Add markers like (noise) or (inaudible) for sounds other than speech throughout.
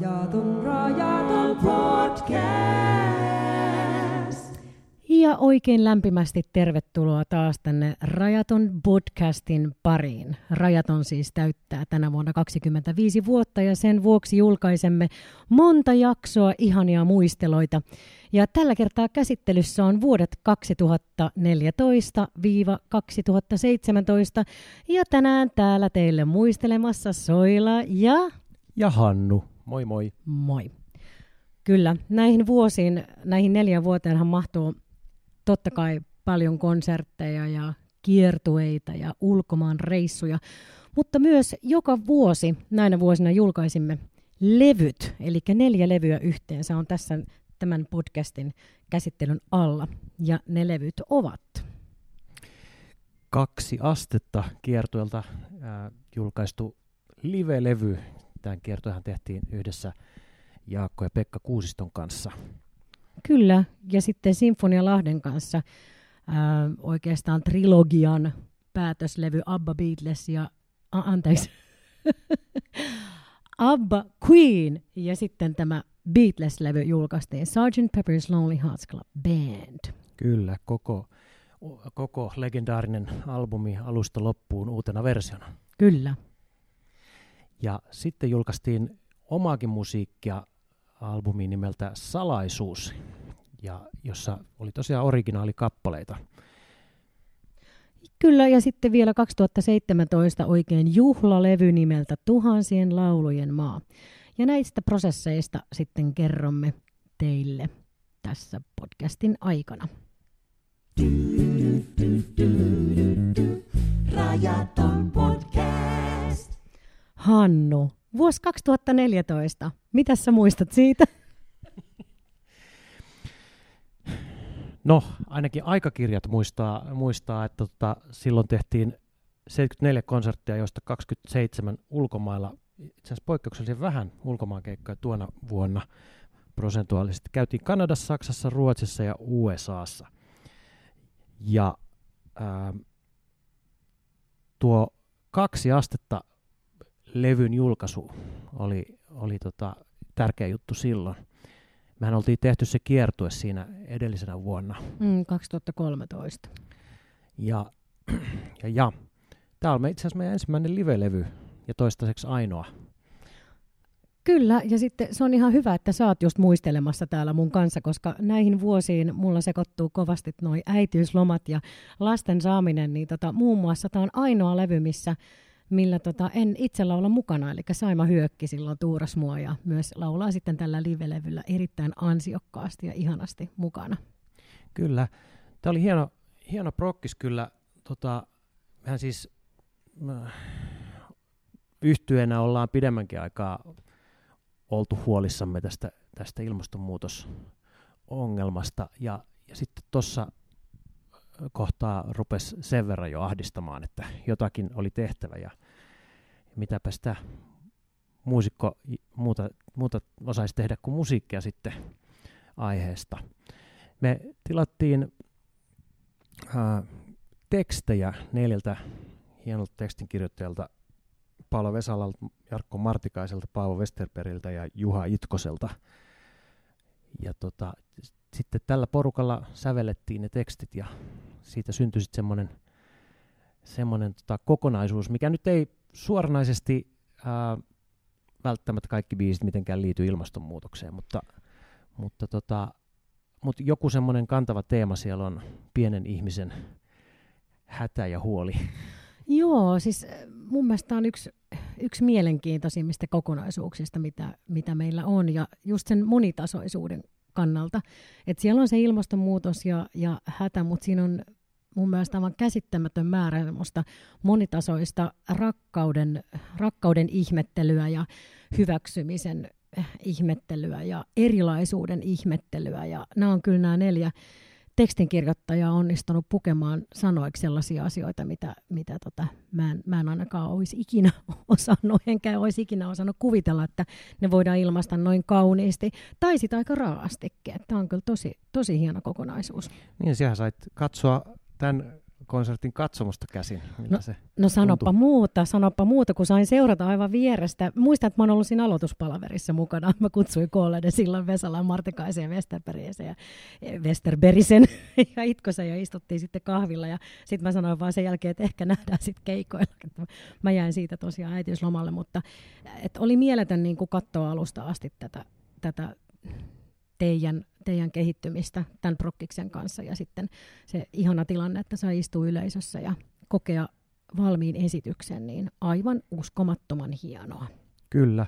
Rajaton, rajaton podcast. Ja oikein lämpimästi tervetuloa taas tänne Rajaton podcastin pariin. Rajaton siis täyttää tänä vuonna 25 vuotta ja sen vuoksi julkaisemme monta jaksoa ihania muisteloita. Ja tällä kertaa käsittelyssä on vuodet 2014-2017 ja tänään täällä teille muistelemassa Soila ja... Ja Hannu. Moi moi. Moi. Kyllä, näihin vuosiin, näihin neljän vuoteenhan mahtuu totta kai paljon konsertteja ja kiertueita ja ulkomaan reissuja, mutta myös joka vuosi näinä vuosina julkaisimme levyt, eli neljä levyä yhteensä on tässä tämän podcastin käsittelyn alla, ja ne levyt ovat. Kaksi astetta kiertuelta äh, julkaistu live-levy. Tämän kiertoihan tehtiin yhdessä Jaakko ja Pekka Kuusiston kanssa. Kyllä, ja sitten Sinfonia Lahden kanssa ää, oikeastaan trilogian päätöslevy Abba Beatles ja, a, anteeksi, (laughs) Abba Queen ja sitten tämä Beatles-levy julkaistiin Sgt. Pepper's Lonely Hearts Club Band. Kyllä, koko, koko legendaarinen albumi alusta loppuun uutena versiona. Kyllä. Ja sitten julkaistiin omaakin musiikkia albumi nimeltä Salaisuus, ja jossa oli tosiaan originaalikappaleita. Kyllä, ja sitten vielä 2017 oikein juhlalevy nimeltä Tuhansien laulujen maa. Ja näistä prosesseista sitten kerromme teille tässä podcastin aikana. Rajaton podcast. Hannu, vuosi 2014. Mitä sä muistat siitä? No, ainakin aikakirjat muistaa, muistaa että tota, silloin tehtiin 74 konserttia, joista 27 ulkomailla, itse asiassa poikkeuksellisen vähän ulkomaankeikkoja tuona vuonna prosentuaalisesti. Käytiin Kanadassa, Saksassa, Ruotsissa ja USAssa. Ja ää, tuo kaksi astetta levyn julkaisu oli, oli tota, tärkeä juttu silloin. Mehän oltiin tehty se kiertue siinä edellisenä vuonna. Mm, 2013. (clears throat) Ja, ja, ja. tämä on itse asiassa meidän ensimmäinen live-levy ja toistaiseksi ainoa. Kyllä, ja sitten se on ihan hyvä, että sä oot just muistelemassa täällä mun kanssa, koska näihin vuosiin mulla sekoittuu kovasti noi äitiyslomat ja lasten saaminen, niin tota, muun muassa tämä on ainoa levy, missä millä tota, en itse laula mukana, eli Saima Hyökki silloin tuuras mua ja myös laulaa sitten tällä livelevyllä erittäin ansiokkaasti ja ihanasti mukana. Kyllä. Tämä oli hieno, hieno prokkis kyllä. Tota, mehän siis äh, yhtyenä ollaan pidemmänkin aikaa oltu huolissamme tästä, tästä ilmastonmuutosongelmasta ja, ja sitten tuossa kohtaa rupesi sen verran jo ahdistamaan, että jotakin oli tehtävä ja mitäpä sitä muusikko muuta, muuta osaisi tehdä kuin musiikkia sitten aiheesta. Me tilattiin ää, tekstejä neljältä hienolta tekstinkirjoittajalta Paolo Vesalalta, Jarkko Martikaiselta, Paavo Westerperiltä ja Juha Itkoselta. Ja tota, sitten tällä porukalla sävellettiin ne tekstit ja siitä syntyi sitten semmoinen semmoinen tota, kokonaisuus, mikä nyt ei suoranaisesti ää, välttämättä kaikki biisit mitenkään liity ilmastonmuutokseen, mutta, mutta, tota, mutta joku semmoinen kantava teema siellä on pienen ihmisen hätä ja huoli. Joo, siis mun mielestä on yksi, yksi mielenkiintoisimmista kokonaisuuksista, mitä, mitä meillä on, ja just sen monitasoisuuden kannalta. että siellä on se ilmastonmuutos ja, ja hätä, mutta siinä on mun mielestä aivan käsittämätön määrä monitasoista rakkauden, rakkauden ihmettelyä ja hyväksymisen ihmettelyä ja erilaisuuden ihmettelyä. Ja nämä on kyllä nämä neljä tekstinkirjoittajaa onnistunut pukemaan sanoiksi sellaisia asioita, mitä, mitä tota, mä, en, mä en ainakaan olisi ikinä (laughs) osannut, enkä olisi ikinä osannut kuvitella, että ne voidaan ilmaista noin kauniisti, tai sitä aika raastikin. Tämä on kyllä tosi, tosi hieno kokonaisuus. Niin, siellä sait katsoa tämän konsertin katsomusta käsin? Miltä No, se? No sanoppa Tuntui. muuta, sanoppa muuta, kun sain seurata aivan vierestä. Muistan, että mä oon ollut siinä aloituspalaverissa mukana. Mä kutsuin kolleiden silloin Vesala, Martikaisen ja Westerbergisen ja Westerberisen (laughs) ja Itkosen ja istuttiin sitten kahvilla. Ja sitten mä sanoin vaan sen jälkeen, että ehkä nähdään sitten keikoilla. (laughs) Mä jäin siitä tosiaan äitiyslomalle, mutta et oli mieletön niin kuin katsoa alusta asti tätä, tätä teidän, teidän kehittymistä tämän prokkiksen kanssa ja sitten se ihana tilanne, että saa istua yleisössä ja kokea valmiin esityksen, niin aivan uskomattoman hienoa. Kyllä.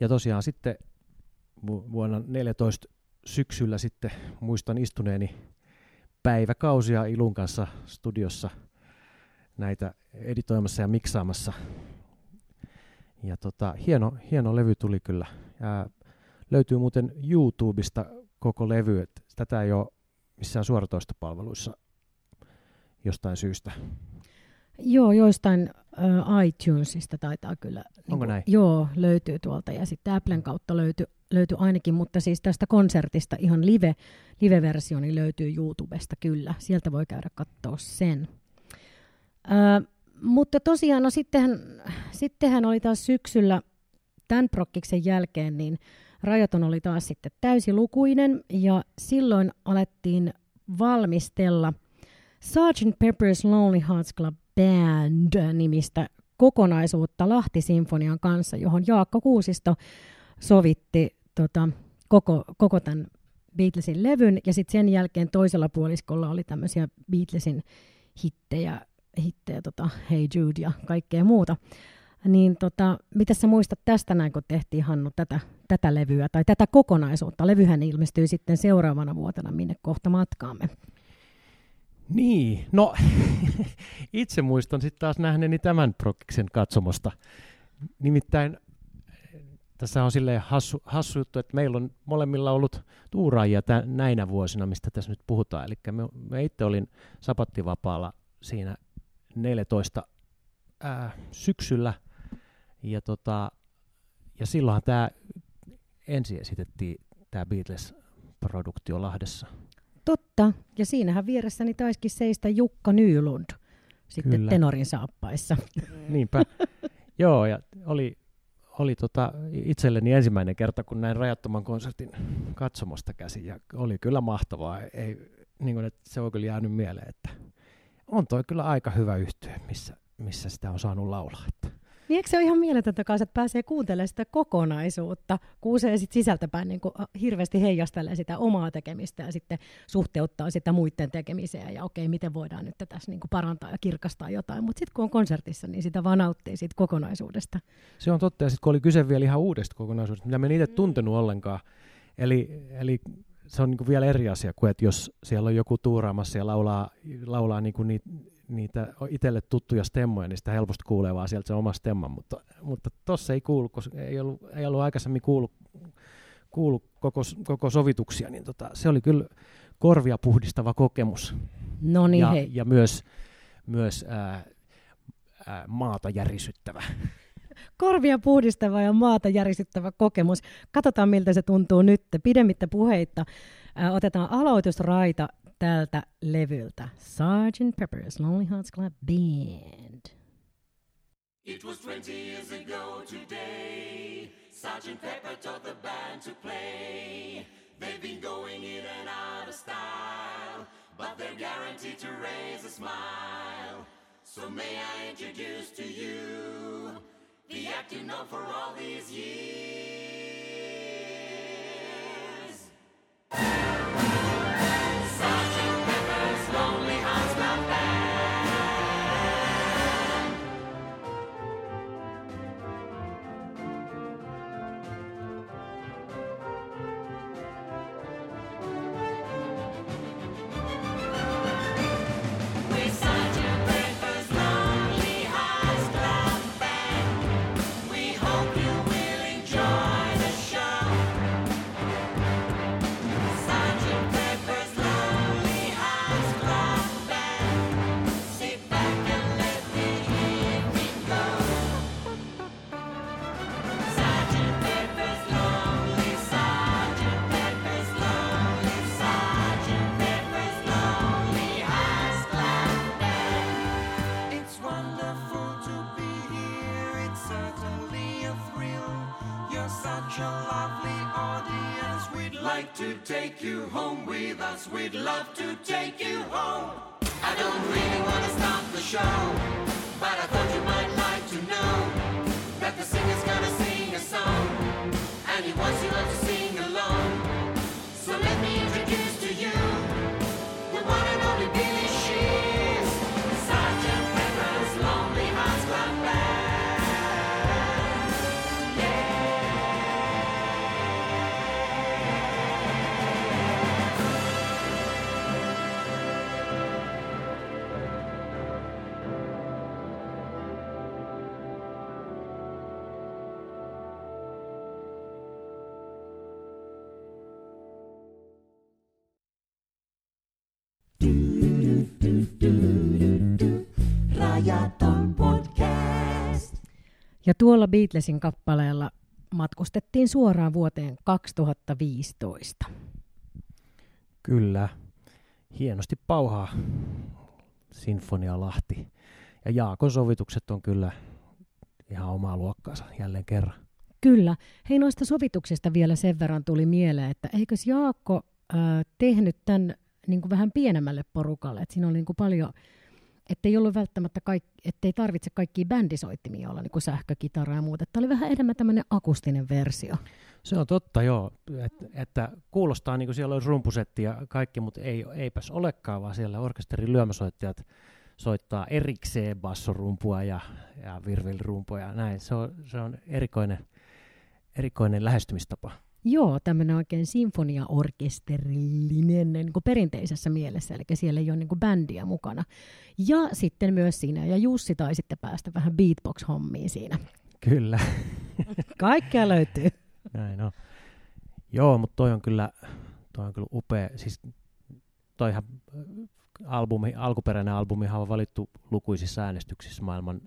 Ja tosiaan sitten vu- vuonna 14 syksyllä sitten muistan istuneeni päiväkausia Ilun kanssa studiossa näitä editoimassa ja miksaamassa. Ja tota, hieno, hieno levy tuli kyllä. Ja löytyy muuten YouTubesta koko levy, että tätä ei ole missään suoratoistopalveluissa jostain syystä. Joo, joistain äh, iTunesista taitaa kyllä. Onko näin? Joo, löytyy tuolta ja sitten Applen kautta löytyy, löytyy ainakin, mutta siis tästä konsertista ihan live, live-versio niin löytyy YouTubesta kyllä. Sieltä voi käydä katsoa sen. Ö, mutta tosiaan, no sittenhän, sittenhän oli taas syksyllä tämän prokkiksen jälkeen, niin rajaton oli taas sitten täysilukuinen ja silloin alettiin valmistella Sgt. Pepper's Lonely Hearts Club Band-nimistä kokonaisuutta Lahti-sinfonian kanssa, johon Jaakko Kuusisto sovitti tota, koko, koko tämän Beatlesin levyn, ja sitten sen jälkeen toisella puoliskolla oli tämmöisiä Beatlesin hittejä, hittejä tota, Hey Jude ja kaikkea muuta. Niin tota, mitä sä muistat tästä näin, kun tehtiin Hannu tätä, tätä levyä tai tätä kokonaisuutta? Levyhän ilmestyy sitten seuraavana vuotena, minne kohta matkaamme. Niin, no (laughs) itse muistan sitten taas nähneeni tämän prokkiksen katsomosta. Nimittäin tässä on silleen hassu, hassu juttu, että meillä on molemmilla ollut tuuraajia tä, näinä vuosina, mistä tässä nyt puhutaan. Eli me, me itse olin sapattivapaalla siinä 14 ää, syksyllä, ja, tota, ja silloinhan tämä ensi esitettiin, tämä Beatles-produktio Lahdessa. Totta, ja siinähän vieressäni taisikin seistä Jukka Nylund sitten Kyllä. tenorin saappaissa. (laughs) Niinpä. Joo, ja oli, oli tota itselleni ensimmäinen kerta, kun näin rajattoman konsertin katsomosta käsin, ja oli kyllä mahtavaa. Ei, niin kuin, että se on kyllä jäänyt mieleen, että on toi kyllä aika hyvä yhtye, missä, missä sitä on saanut laulaa. Että. Niin eikö se ole ihan mieletöntä kanssa, että pääsee kuuntelemaan sitä kokonaisuutta, kun se sit sisältäpäin niin kuin hirveästi heijastelee sitä omaa tekemistä ja sitten suhteuttaa sitä muiden tekemiseen ja okei, miten voidaan nyt tässä niin parantaa ja kirkastaa jotain. Mutta sitten kun on konsertissa, niin sitä vaan nauttii siitä kokonaisuudesta. Se on totta, ja sitten kun oli kyse vielä ihan uudesta kokonaisuudesta, mitä me en itse tuntenut ollenkaan, eli, eli se on niin kuin vielä eri asia kuin, että jos siellä on joku tuuraamassa ja laulaa, laulaa niin kuin niitä, niitä itselle tuttuja stemmoja, niin sitä helposti kuulee vaan sieltä se oma stemma, mutta, mutta tossa ei kuulu, koska ei ollut, ei ollut aikaisemmin kuulu, kuulu koko, koko sovituksia, niin tota, se oli kyllä korvia puhdistava kokemus. No niin, ja, hei. ja myös, myös ää, ää, maata järisyttävä. Korvia puhdistava ja maata järisyttävä kokemus. Katsotaan, miltä se tuntuu nyt. Pidemmittä puheitta otetaan aloitusraita tältä levyltä. Pepper's Lonely Hearts Club Band. It was 20 years ago today. Sergeant Pepper taught the band to play. They've been going in and out of style, but they're guaranteed to raise a smile. So may I introduce to you the act you know for all these years. Take you home with us. We'd love to take you home. I don't really want to start the show, but I thought you might like to know Ja tuolla Beatlesin kappaleella matkustettiin suoraan vuoteen 2015. Kyllä. Hienosti pauhaa Sinfonia Lahti. Ja Jaakon sovitukset on kyllä ihan omaa luokkaansa jälleen kerran. Kyllä. Hei noista sovituksista vielä sen verran tuli mieleen, että eikös Jaakko äh, tehnyt tämän niin kuin vähän pienemmälle porukalle. Et siinä oli niin kuin paljon, ettei ollut välttämättä kaik, ettei tarvitse kaikkia bändisoittimia olla, niin kuin sähkökitara ja muuta. Tämä oli vähän enemmän tämmöinen akustinen versio. Se on totta, joo. Et, että kuulostaa niin kuin siellä olisi rumpusetti ja kaikki, mutta ei, eipäs olekaan, vaan siellä orkesterin lyömäsoittajat soittaa erikseen bassorumpua ja, ja virvelirumpuja ja näin. Se on, se on erikoinen, erikoinen lähestymistapa. Joo, tämmöinen oikein sinfoniaorkesterillinen niin kuin perinteisessä mielessä, eli siellä ei ole niin kuin bändiä mukana. Ja sitten myös siinä, ja Jussi tai sitten päästä vähän beatbox-hommiin siinä. Kyllä, Kaikkea löytyy. näin on. Joo, mutta toi on kyllä, toi on kyllä upea. Siis toihan äh, albumi, alkuperäinen albumihan on valittu lukuisissa äänestyksissä maailman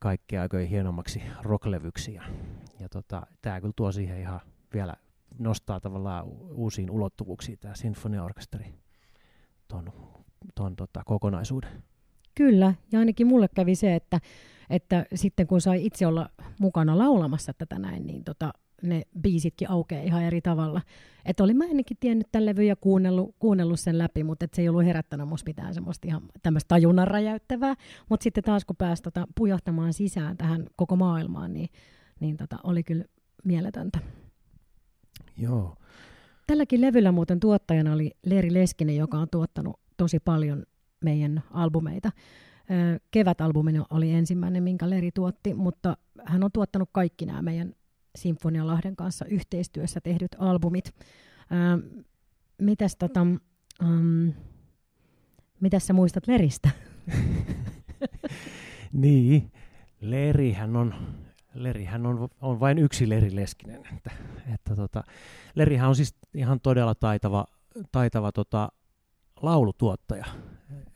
kaikkien aikojen hienommaksi rocklevyksi. Ja, ja tota, tämä kyllä tuo siihen ihan vielä nostaa tavallaan uusiin ulottuvuuksiin tämä sinfoniaorkesteri ton, ton tota, kokonaisuuden. Kyllä, ja ainakin mulle kävi se, että, että sitten kun sai itse olla mukana laulamassa tätä näin, niin tota, ne biisitkin aukeaa ihan eri tavalla. Että olin mä ennenkin tiennyt tämän levyn ja kuunnellut, kuunnellut sen läpi, mutta et se ei ollut herättänyt musta mitään semmoista ihan tämmöistä tajunnan räjäyttävää. Mutta sitten taas kun pääsi tota, pujahtamaan sisään tähän koko maailmaan, niin, niin tota, oli kyllä mieletöntä. Joo, Tälläkin levyllä muuten tuottajana oli Leeri Leskinen, joka on tuottanut tosi paljon meidän albumeita. Kevätalbumi oli ensimmäinen, minkä Leri tuotti, mutta hän on tuottanut kaikki nämä meidän Sinfonia Lahden kanssa yhteistyössä tehdyt albumit. Mitäs, tota, um, mitäs sä muistat Leristä? (laughs) Niin, Lerihän on, Lerihän on, on vain yksi Leri Leskinen. Että, että tota, Lerihän on siis ihan todella taitava, taitava tota, laulutuottaja.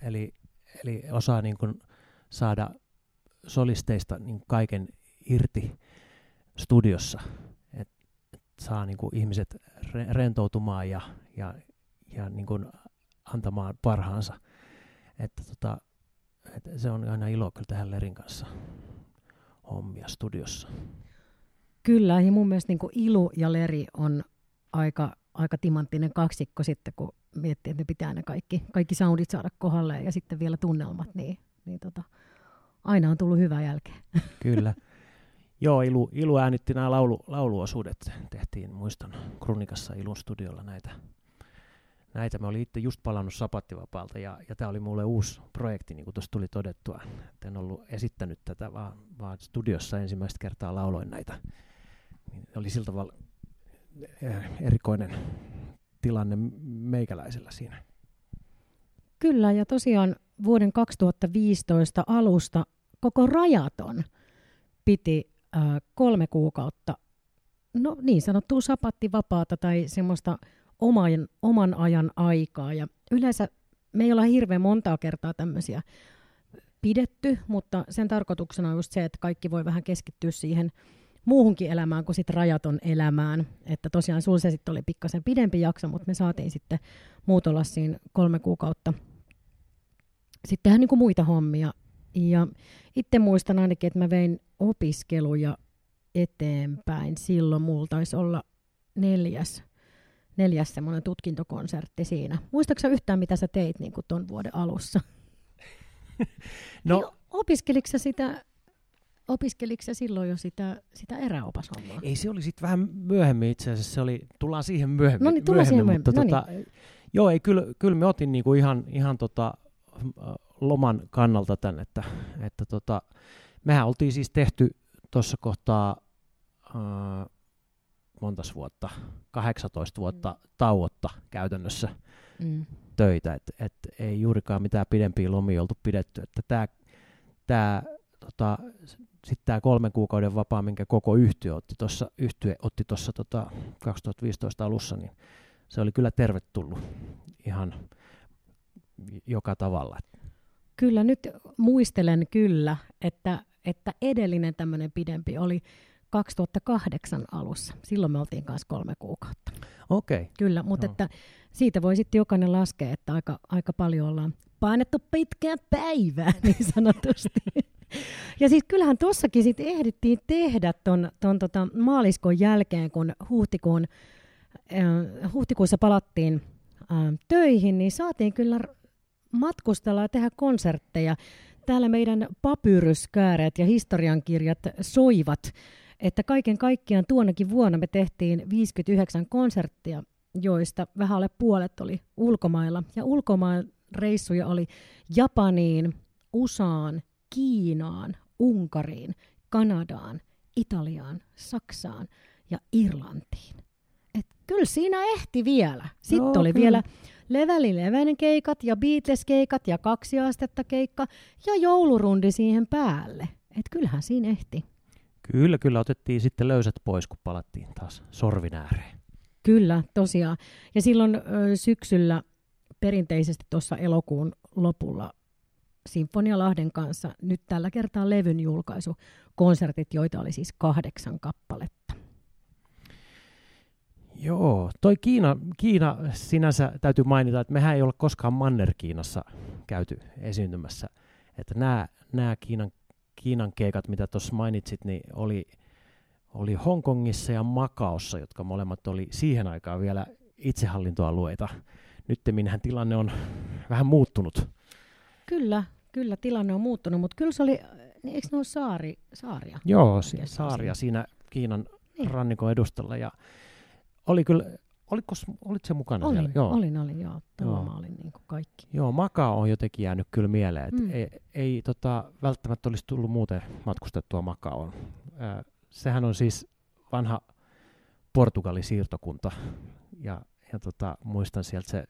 Eli, eli osaa niin kuin saada solisteista niin kaiken irti studiossa. Et, et saa niin kuin ihmiset re, rentoutumaan ja, ja, ja niin kuin antamaan parhaansa. Että tota, et se on aina ilo kyllä tehdä Lerin kanssa hommia studiossa. Kyllä, ja mun mielestä niin Ilu ja Leri on aika, aika timanttinen kaksikko sitten, kun miettii, että ne pitää ne kaikki, kaikki soundit saada kohdalle ja sitten vielä tunnelmat, niin, niin tota, aina on tullut hyvää jälkeen. Kyllä. Joo, Ilu, Ilu äänitti nämä laulu, lauluosuudet. Tehtiin, muistan, Krunikassa Ilun studiolla näitä. Näitä mä olin itse just palannut sapattivapaalta ja, ja tämä oli mulle uusi projekti, niin kuin tuossa tuli todettua. Et en ollut esittänyt tätä, vaan, vaan studiossa ensimmäistä kertaa lauloin näitä. Niin oli sillä tavalla eh, erikoinen tilanne meikäläisellä siinä. Kyllä, ja tosiaan vuoden 2015 alusta koko rajaton piti äh, kolme kuukautta, no niin sanottua sapattivapaata tai semmoista oman, oman ajan aikaa. Ja yleensä me ei olla hirveän montaa kertaa tämmöisiä pidetty, mutta sen tarkoituksena on just se, että kaikki voi vähän keskittyä siihen muuhunkin elämään kuin sit rajaton elämään. Että tosiaan sulla se sitten oli pikkasen pidempi jakso, mutta me saatiin sitten muut olla siinä kolme kuukautta sitten tehdä niin muita hommia. Ja itse muistan ainakin, että mä vein opiskeluja eteenpäin. Silloin mulla taisi olla neljäs, neljäs semmoinen tutkintokonsertti siinä. Muistaaksä yhtään, mitä sä teit niin kuin ton vuoden alussa? (laughs) No, Niin, opiskeliko sä sitä, opiskeliko sä silloin jo sitä, sitä eräopashommaa? ei se oli sitten vähän myöhemmin itse asiassa, se oli, tullaan siihen myöhemmin. No niin, tullaan siihen mutta myöhemmin. No tota, Joo, ei, kyllä, kyllä me otin niinku ihan, ihan tota, äh, loman kannalta tän, että, että tota, mehän oltiin siis tehty tuossa kohtaa äh, montas vuotta, 18 vuotta tauotta käytännössä Mm. töitä, että et ei juurikaan mitään pidempiä lomia oltu pidetty, että tämä tää, tota, sitten tämä kolmen kuukauden vapaa, minkä koko yhtiö otti tuossa yhtye otti tuossa tota 2015 alussa, niin se oli kyllä tervetullut ihan joka tavalla. Kyllä, nyt muistelen kyllä, että, että edellinen tämmöinen pidempi oli 2008 alussa. Silloin me oltiin kanssa kolme kuukautta. Okei, Kyllä, mutta Joo. että siitä voi sitten jokainen laskea, että aika, aika paljon ollaan painettu pitkää päivää (laughs) niin sanotusti. Ja siis kyllähän tuossakin sitten ehdittiin tehdä ton, ton tota maaliskon jälkeen, kun huhtikuun, äh, huhtikuussa palattiin äh, töihin, niin saatiin kyllä matkustella ja tehdä konsertteja. Täällä meidän papyryskääreet ja historiankirjat soivat, että kaiken kaikkiaan tuonakin vuonna me tehtiin 59 konserttia, joista vähän alle puolet oli ulkomailla. Ja ulkomaan reissuja oli Japaniin, USAan, Kiinaan, Unkariin, Kanadaan, Italiaan, Saksaan ja Irlantiin. Et kyllä siinä ehti vielä. Sitten Joo, oli kyllä. vielä Leveli Leven keikat ja Beatles-keikat ja kaksi astetta keikka ja joulurundi siihen päälle. Et kyllähän siinä ehti. Kyllä, kyllä otettiin sitten löysät pois, kun palattiin taas sorvin ääreen. Kyllä, tosiaan. Ja silloin ö, syksyllä perinteisesti tuossa elokuun lopulla Sinfonia Lahden kanssa nyt tällä kertaa levyn julkaisu konsertit, joita oli siis kahdeksan kappaletta. Joo, toi Kiina, Kiina sinänsä täytyy mainita, että mehän ei ole koskaan Manner-Kiinassa käyty esiintymässä. Että nämä, nämä Kiinan, Kiinan keikat, mitä tuossa mainitsit, niin oli, oli Hongkongissa ja Makaossa, jotka molemmat oli siihen aikaan vielä itsehallintoalueita. Nyt tilanne on vähän muuttunut. Kyllä, kyllä tilanne on muuttunut, mutta kyllä se oli, niin eikö ne ole saari, saaria? Joo, si- saaria siinä Kiinan Niin. rannikon edustalla. Ja oli kyllä, oliko, olit se mukana Olin, siellä? Joo. olin, olin, joo. Tuolla Joo. mä olin niin kuin kaikki. Joo, Makao on jotenkin jäänyt kyllä mieleen, että Mm. ei, ei tota, välttämättä olisi tullut muuten matkustettua Makaoon. Ö, sehän on siis vanha Portugalin siirtokunta, ja, ja tota, muistan sieltä se,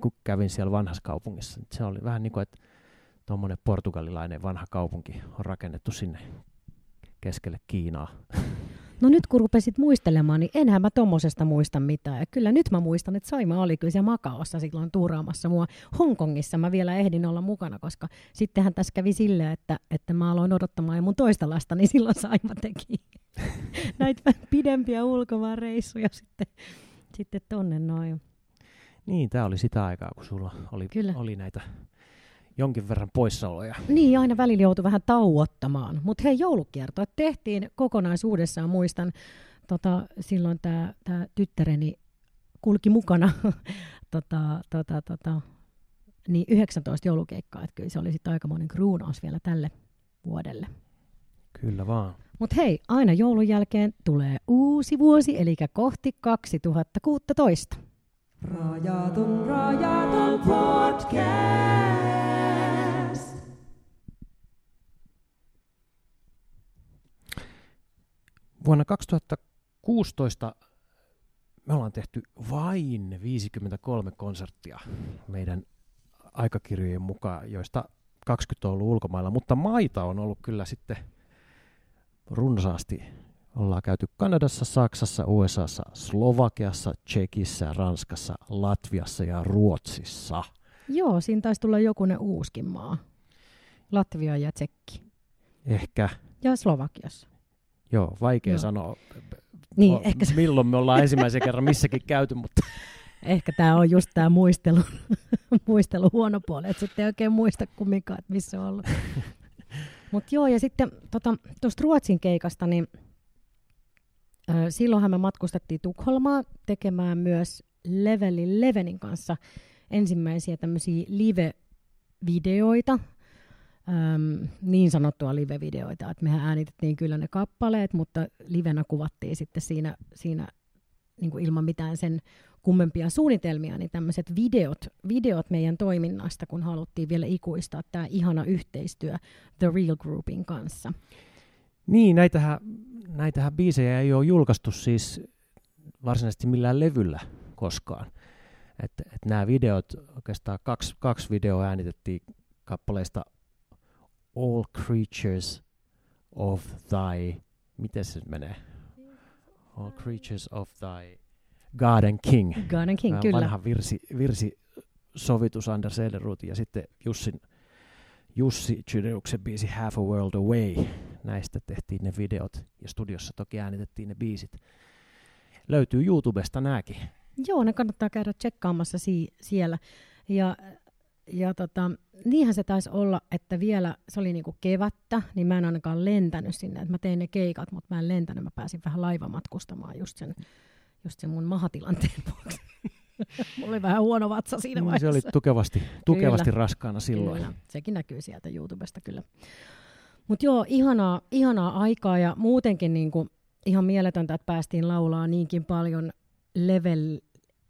kun kävin siellä vanhassa kaupungissa, niin se oli vähän niin kuin, että tuommoinen portugalilainen vanha kaupunki on rakennettu sinne keskelle Kiinaa. (laughs) No nyt kun rupesit muistelemaan, niin enhän mä tommosesta muista mitään. Ja kyllä nyt mä muistan, että Saima oli kyllä siellä Makaossa silloin tuuraamassa mua. Hongkongissa mä vielä ehdin olla mukana, koska sittenhän tässä kävi silleen, että, että mä aloin odottamaan jo mun toista lasta, niin silloin Saima teki (laughs) näitä pidempiä ulkomaanreissuja sitten, sitten tonne noin. Niin, tämä oli sitä aikaa, kun sulla oli, Kyllä. oli näitä jonkin verran poissaoloja. Niin, aina välillä joutui vähän tauottamaan. Mutta hei, joulukiertoa tehtiin kokonaisuudessaan. Muistan, tota, silloin tämä tää tyttäreni kulki mukana (laughs) tota, tota, tota, niin 19 joulukeikkaa. Että kyllä se oli sitten aikamoinen kruunaus vielä tälle vuodelle. Kyllä vaan. Mutta hei, aina joulun jälkeen tulee uusi vuosi, eli kohti 2016. Rajaton, rajaton podcast. Vuonna 2016 me ollaan tehty vain 53 konserttia meidän aikakirjojen mukaan, joista 20 on ollut ulkomailla, mutta maita on ollut kyllä sitten runsaasti. Ollaan käyty Kanadassa, Saksassa, USAssa, Slovakiassa, Tsekissä, Ranskassa, Latviassa ja Ruotsissa. Joo, siinä taisi tulla jokunen uuskin maa. Latvia ja Tsekki. Ehkä, Ja Slovakiassa. Joo, vaikea Joo. joo. sanoa, Niin, o- ehkä se- milloin me ollaan ensimmäisen kerran missäkin käyty, mutta Ehkä tämä on just tämä muistelu, (laughs) muistelu huono puoli, että sitten ei oikein muista kumminkaan, että missä on ollut. (laughs) Mutta joo, ja sitten tuosta tota, Ruotsin keikasta, niin Ö, silloinhan me matkustettiin Tukholmaa tekemään myös Leveli Levenin kanssa ensimmäisiä tämmöisiä live-videoita, Öm, niin sanottua live-videoita, että mehän äänitettiin kyllä ne kappaleet, mutta livenä kuvattiin sitten siinä, siinä niin kuin ilman mitään sen kummempia suunnitelmia, niin tämmöiset videot, videot meidän toiminnasta, kun haluttiin vielä ikuistaa tämä ihana yhteistyö The Real Groupin kanssa. Niin, näitähän, näitähän biisejä ei ole julkaistu siis varsinaisesti millään levyllä koskaan. Että et nämä videot, oikeastaan kaksi, kaksi videoa äänitettiin kappaleista All Creatures of Thy, miten se menee? All Creatures of Thy Garden King. Garden King, Tämä kyllä. Vanha virsi, virsi sovitus Anders Edelruut ja sitten Jussin, Jussi Chydeuksen biisi Half a World Away. Näistä tehtiin ne videot ja studiossa toki äänitettiin ne biisit. Löytyy YouTubesta nääkin. Joo, ne kannattaa käydä tsekkaamassa si- siellä. Ja, ja tota, niinhän se taisi olla, että vielä se oli niinku kevättä, niin mä en ainakaan lentänyt sinne. Et mä tein ne keikat, mutta mä en lentänyt. Mä pääsin vähän laivamatkustamaan just sen, just sen mun mahatilanteen vuoksi. (laughs) Mulla oli vähän huono vatsa siinä Mm, vaiheessa. Se oli tukevasti, tukevasti raskaana silloin. Kyllä, sekin näkyy sieltä YouTubesta kyllä. Mutta joo, ihanaa, ihanaa aikaa ja muutenkin niinku ihan mieletöntä, että päästiin laulaa niinkin paljon Level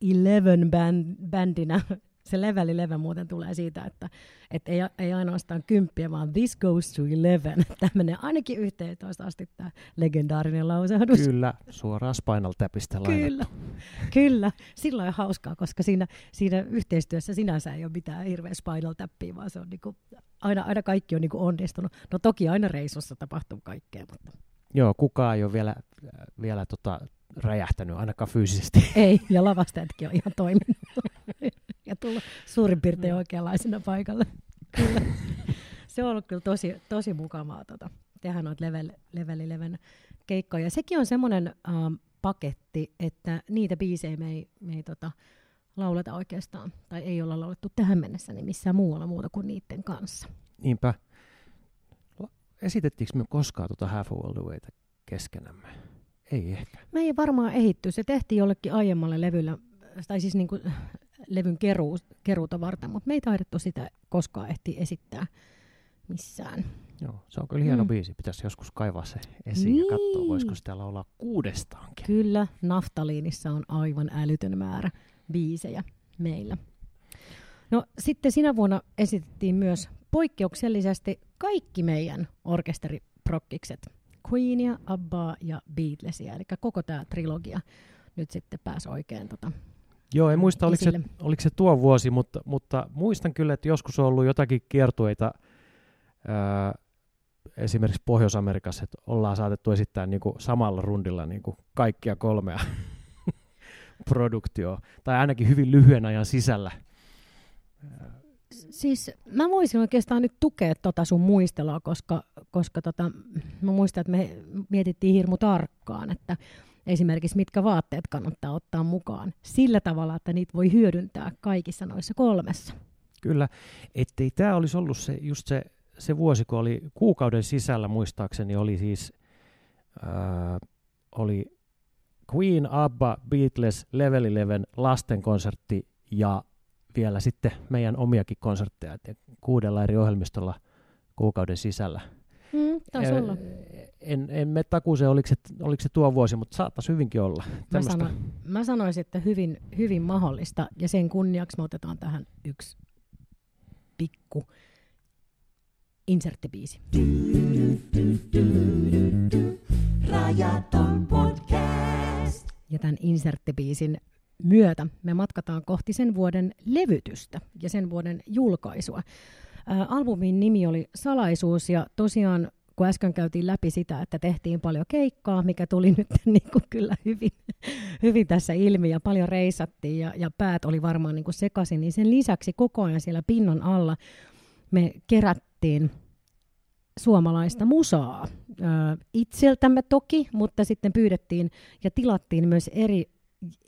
11 band, bändinä. Se Level 11 muuten tulee siitä, että, että ei, ei ainoastaan kymppiä, vaan this goes to 11. Tämä menee ainakin 11 asti tämä legendaarinen lausahdus. Kyllä, suoraan Spinal Tapista lainattu. Kyllä, kyllä. Silloin on hauskaa, koska siinä, siinä yhteistyössä sinänsä ei ole mitään hirveä spinal tappia, vaan se on niinku, aina, aina kaikki on niinku onnistunut. No toki aina reissussa tapahtuu kaikkea, mutta Joo, kukaan ei ole vielä, vielä tota, räjähtänyt, ainakaan fyysisesti. ei. Ja lavastajatkin on ihan toiminut. (laughs) ja tullut suurin piirtein oikeanlaisena paikalle. Kyllä. (laughs) Se on ollut kyllä tosi, tosi mukavaa tota, tehdä noita level, level 11 keikkoja. Sekin on semmoinen ähm, paketti, että niitä biisejä me ei, me ei tota, lauleta oikeastaan, tai ei olla laulettu tähän mennessä, niin missään muualla muuta kuin niiden kanssa. Niinpä. Esitettiinkö me koskaan tuota Half a World Awayta keskenämme? Ei ehkä. Me ei varmaan ehitty. Se tehtiin jollekin aiemmalle levyllä, tai siis niin kuin levyn keruu, keruuta varten, mutta me ei taidettu sitä koskaan ehti esittää missään. Joo, se on kyllä hieno Mm. biisi. Pitäisi joskus kaivaa se esiin ja katsoa, Niin. voisiko sitä laulaa kuudestaankin. Kyllä, naftaliinissa on aivan älytön määrä biisejä meillä. No sitten sinä vuonna esitettiin myös poikkeuksellisesti kaikki meidän orkesteriprokkikset. Queenia, Abbaa ja Beatlesia, eli koko tämä trilogia nyt sitten pääsi oikein tota, Joo, en muista, oliko se, oliko se tuo vuosi, mutta, mutta muistan kyllä, että joskus on ollut jotakin kiertueita ää, esimerkiksi Pohjois-Amerikassa, että ollaan saatettu esittää niin kuin samalla rundilla niin kuin kaikkia kolmea (laughs) produktioa, tai ainakin hyvin lyhyen ajan sisällä. Siis mä voisin oikeastaan nyt tukea tota sun muistelua, koska, koska tota, mä muistan, että me mietittiin hirmu tarkkaan, että esimerkiksi mitkä vaatteet kannattaa ottaa mukaan sillä tavalla, että niitä voi hyödyntää kaikissa noissa kolmessa. Kyllä, ettei tämä olisi ollut se, just se, se vuosi, kun oli kuukauden sisällä muistaakseni oli siis ää, oli Queen, ABBA, Beatles, Level 11, lastenkonsertti ja vielä sitten meidän omiakin konsertteja kuudella eri ohjelmistolla kuukauden sisällä. Mm, taisi olla. En, en mene takuuseen, oliko se, oliko se tuo vuosi, mutta saattaisi hyvinkin olla. Mä, sano, mä sanoisin, että hyvin, hyvin mahdollista, ja sen kunniaksi me otetaan tähän yksi pikku inserttibiisi. Rajaton podcast. Ja tämän inserttibiisin myötä me matkataan kohti sen vuoden levytystä ja sen vuoden julkaisua. Ää, albumin nimi oli Salaisuus ja tosiaan kun äsken käytiin läpi sitä, että tehtiin paljon keikkaa, mikä tuli nyt (laughs) niin kuin kyllä hyvin, hyvin tässä ilmi ja paljon reissattiin ja, ja päät oli varmaan niin kuin sekaisin, niin sen lisäksi koko ajan siellä pinnan alla me kerättiin suomalaista musaa. Itseltämme toki, mutta sitten pyydettiin ja tilattiin myös eri,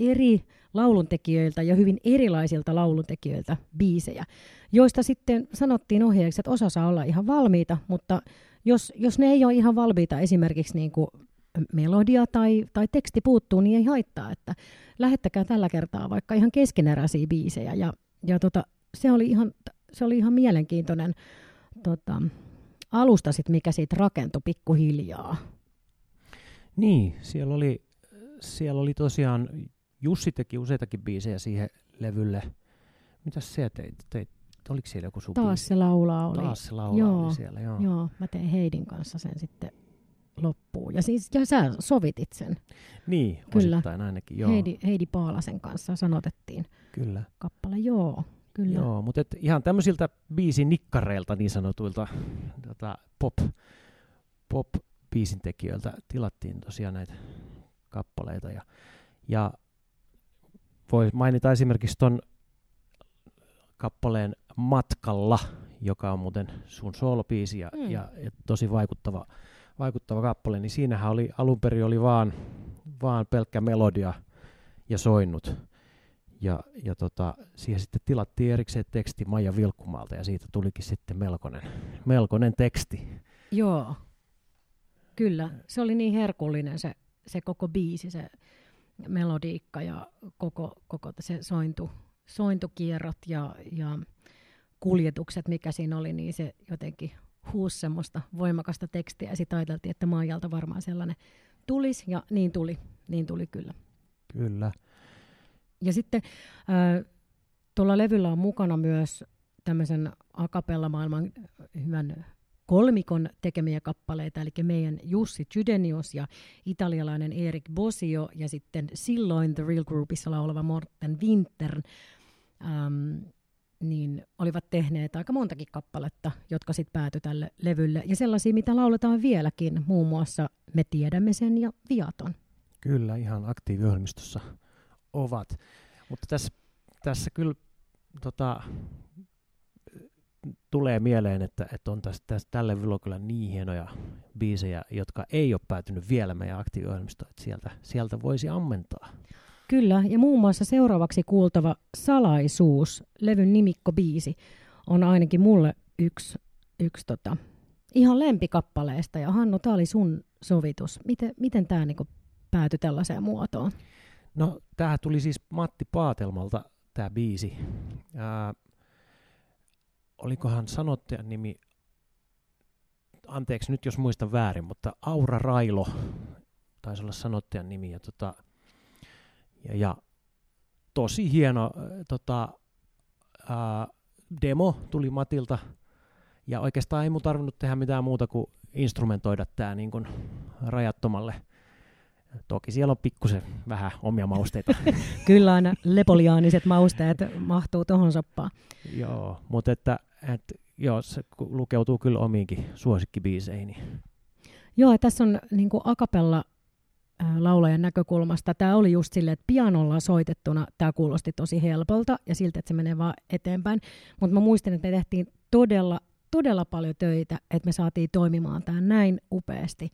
eri lauluntekijöiltä ja hyvin erilaisilta lauluntekijöiltä biisejä, joista sitten sanottiin ohjeeksi, että osa saa olla ihan valmiita, mutta jos, jos ne ei ole ihan valmiita esimerkiksi niin kuin melodia tai, tai teksti puuttuu, niin ei haittaa, että lähettäkää tällä kertaa vaikka ihan keskeneräisiä biisejä. Ja, ja tota, se, oli ihan, se oli ihan mielenkiintoinen tota, alusta, sit, mikä siitä rakentui pikkuhiljaa. Niin, siellä oli, siellä oli tosiaan, Jussi teki useitakin biisejä siihen levylle. Mitäs se teit? teit oliko siellä joku sun Taas se laulaa oli. Taas se laulaa Joo, oli siellä, joo. Joo, mä tein Heidin kanssa sen sitten loppuun. Ja, siis, ja sä sovitit sen. Niin, Kyllä. osittain ainakin, joo. Heidi, Heidi Paalasen kanssa sanotettiin Kyllä. kappale. Joo, kyllä. Joo, mutta et ihan tämmöisiltä biisin nikkareilta niin sanotuilta tota, pop, pop biisin tekijöiltä tilattiin tosiaan näitä kappaleita. Ja, ja voi mainita esimerkiksi ton kappaleen Matkalla, joka on muuten sun soolobiisi ja, Mm. mm. ja, ja tosi vaikuttava, vaikuttava kappale, niin siinähän oli alun perin oli vaan, vaan pelkkä melodia ja soinnut. Ja, ja tota, siihen sitten tilattiin erikseen teksti Maija Vilkkumaalta ja siitä tulikin sitten melkoinen, melkoinen teksti. Joo, kyllä. Se oli niin herkullinen se, se koko biisi, se melodiikka ja koko, koko se sointu, sointukierrot ja, ja kuljetukset, mikä siinä oli, niin se jotenkin huusi semmoista voimakasta tekstiä. Ja sitten ajateltiin, että Maijalta varmaan sellainen tulisi, ja niin tuli, niin tuli kyllä. Kyllä. Ja sitten äh, tuolla levyllä on mukana myös tämmöisen akapella-maailman hyvän kolmikon tekemiä kappaleita, eli meidän Jussi Chydenius ja italialainen Erik Bosio ja sitten silloin The Real Groupissa laulava Morten Winter, ähm, niin olivat tehneet aika montakin kappaletta, jotka sitten päätyi tälle levylle. Ja sellaisia, mitä lauletaan vieläkin, muun muassa Me tiedämme sen ja Viaton. Kyllä, ihan aktiiviohjelmistossa ovat. Mutta tässä, tässä kyllä tota, tulee mieleen, että, että on tässä, tässä tälle levyllä kyllä niin hienoja biisejä, jotka ei ole päätynyt vielä meidän aktiiviohjelmistoon, että sieltä, sieltä voisi ammentaa. Kyllä, ja muun muassa seuraavaksi kuultava Salaisuus, levyn nimikko-biisi, on ainakin mulle yksi, yksi tota, ihan lempikappaleesta. Ja Hannu, tämä oli sun sovitus. Miten, miten tämä niinku päätyi tällaiseen muotoon? No, tämähän tuli siis Matti Paatelmalta, tämä biisi. Ää, olikohan sanottajan nimi, anteeksi nyt jos muistan väärin, mutta Aura Railo taisi olla sanottajan nimi. Ja, tota, ja, ja tosi hieno äh, tota, ää, demo tuli Matilta. Ja oikeastaan ei mun tarvinnut tehdä mitään muuta kuin instrumentoida tämä niin kuin rajattomalle. Toki siellä on pikkusen vähän omia mausteita. (laughs) Kyllä aina lepoliaaniset mausteet mahtuu tuohon soppaan. joo, mutta että, että joo, se lukeutuu kyllä omiinkin suosikkibiiseihin. Joo, ja tässä on niin akapella laulajan näkökulmasta. Tämä oli just silleen, että pianolla soitettuna tämä kuulosti tosi helpolta ja siltä, että se menee vaan eteenpäin. Mutta mä muistan, että me tehtiin todella, todella paljon töitä, että me saatiin toimimaan tämä näin upeasti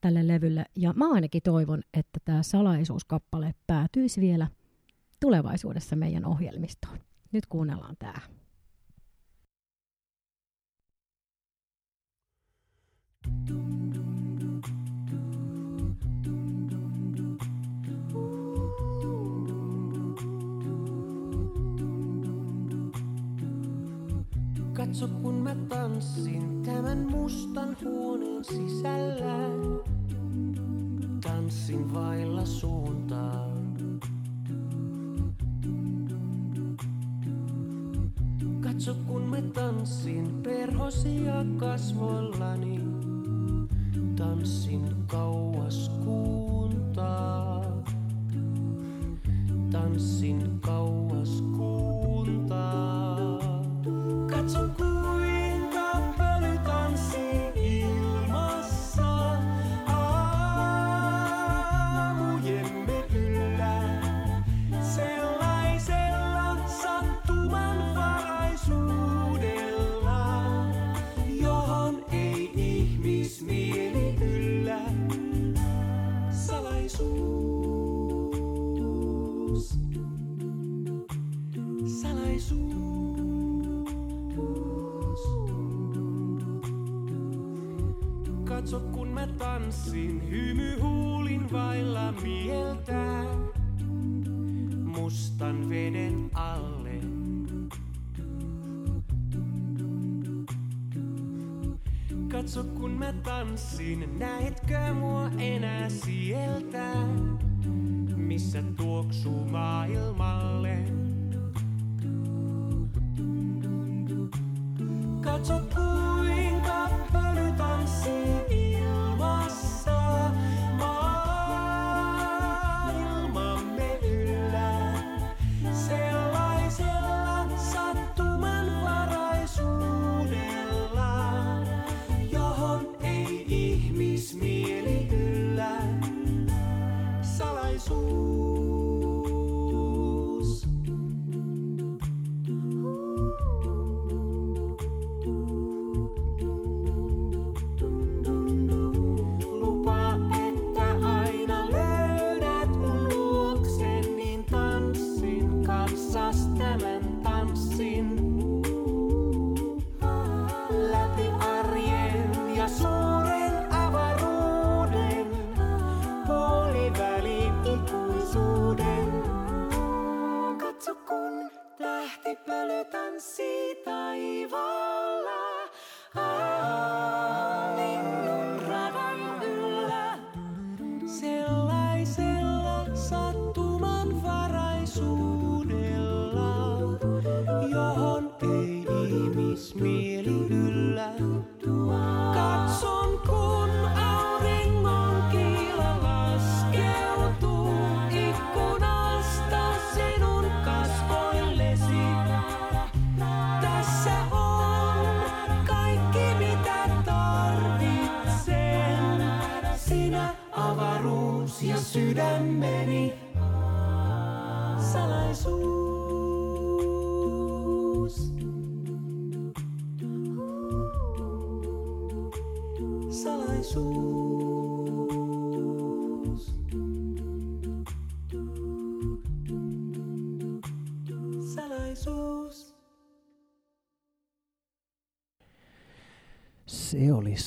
tälle levylle. Ja mä ainakin toivon, että tämä salaisuuskappale päätyisi vielä tulevaisuudessa meidän ohjelmistoon. Nyt kuunnellaan tämä. Katso kun mä tanssin tämän mustan huoneen sisällä. Tanssin vailla suuntaa. Katso kun mä tanssin perhosia kasvoillani. Tanssin kauas kuuntaa. Tanssin kauas kuuntaa. Tanssin,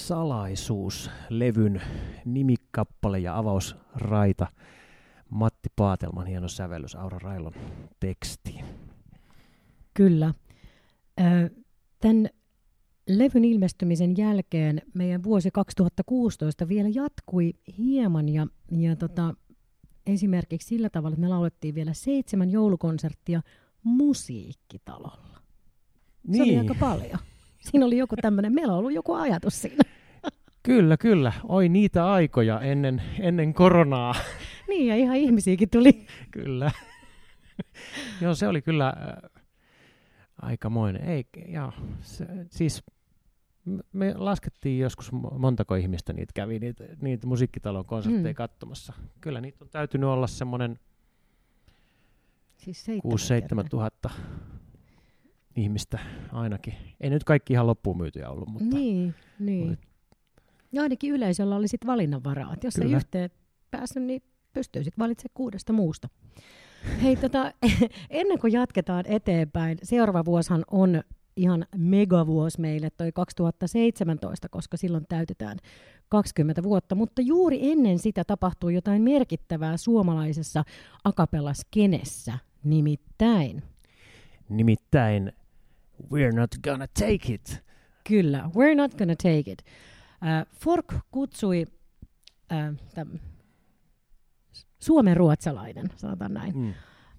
Salaisuus, levyn nimikappale ja avausraita. Matti Paatelman hieno sävellys Aura Railon tekstiin. Kyllä. Tämän levyn ilmestymisen jälkeen meidän vuosi 2016 vielä jatkui hieman ja, ja tota, esimerkiksi sillä tavalla, että me laulettiin vielä seitsemän joulukonserttia musiikkitalolla. Se oli aika paljon. Siinä oli joku tämmöinen, meillä on ollut joku ajatus siinä. Kyllä, kyllä. Oi niitä aikoja ennen, ennen koronaa. Niin, ja ihan ihmisiäkin tuli. kyllä. (laughs) Joo, se oli kyllä äh, aikamoinen. Ei, joo, se, siis me laskettiin joskus mo- montako ihmistä niitä kävi, niitä, niitä musiikkitalon konsertteja Mm. katsomassa. Kyllä niitä on täytynyt olla semmoinen Siis seitsemän 6-7 kertaa. tuhatta ihmistä ainakin. Ei nyt kaikki ihan loppuun myytyjä ollut, mutta Niin, niin. Mutta- Ja ainakin yleisöllä oli sitten valinnanvaraa. Et jos ei Kyllä. yhteen päässyt, niin pystyy sitten valitsemaan kuudesta muusta. Hei, tota, (laughs) ennen kuin jatketaan eteenpäin, seuraava vuosihan on ihan megavuosi meille, toi 2017, koska silloin täytetään 20 vuotta. Mutta juuri ennen sitä tapahtuu jotain merkittävää suomalaisessa akapellaskenessä, nimittäin nimittäin We're not gonna take it. Kyllä, we're not gonna take it. Äh, Fork kutsui äh, täm, suomenruotsalainen, sanotaan näin, Mm.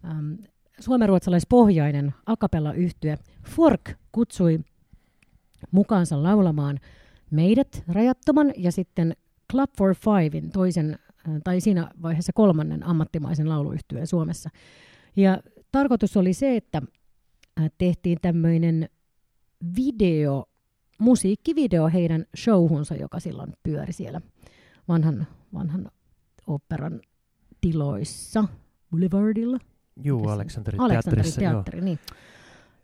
ähm, suomenruotsalaispohjainen akapella yhtye Fork kutsui mukaansa laulamaan meidät rajattoman ja sitten Club for Fivein toisen, äh, tai siinä vaiheessa kolmannen ammattimaisen lauluyhtyeen Suomessa. Ja tarkoitus oli se, että äh, tehtiin tämmöinen video, musiikkivideo heidän showhunsa, joka silloin pyöri siellä vanhan, vanhan operan tiloissa Boulevardilla. Juu, Aleksanterin teatterissa. Joo. teatteri, niin.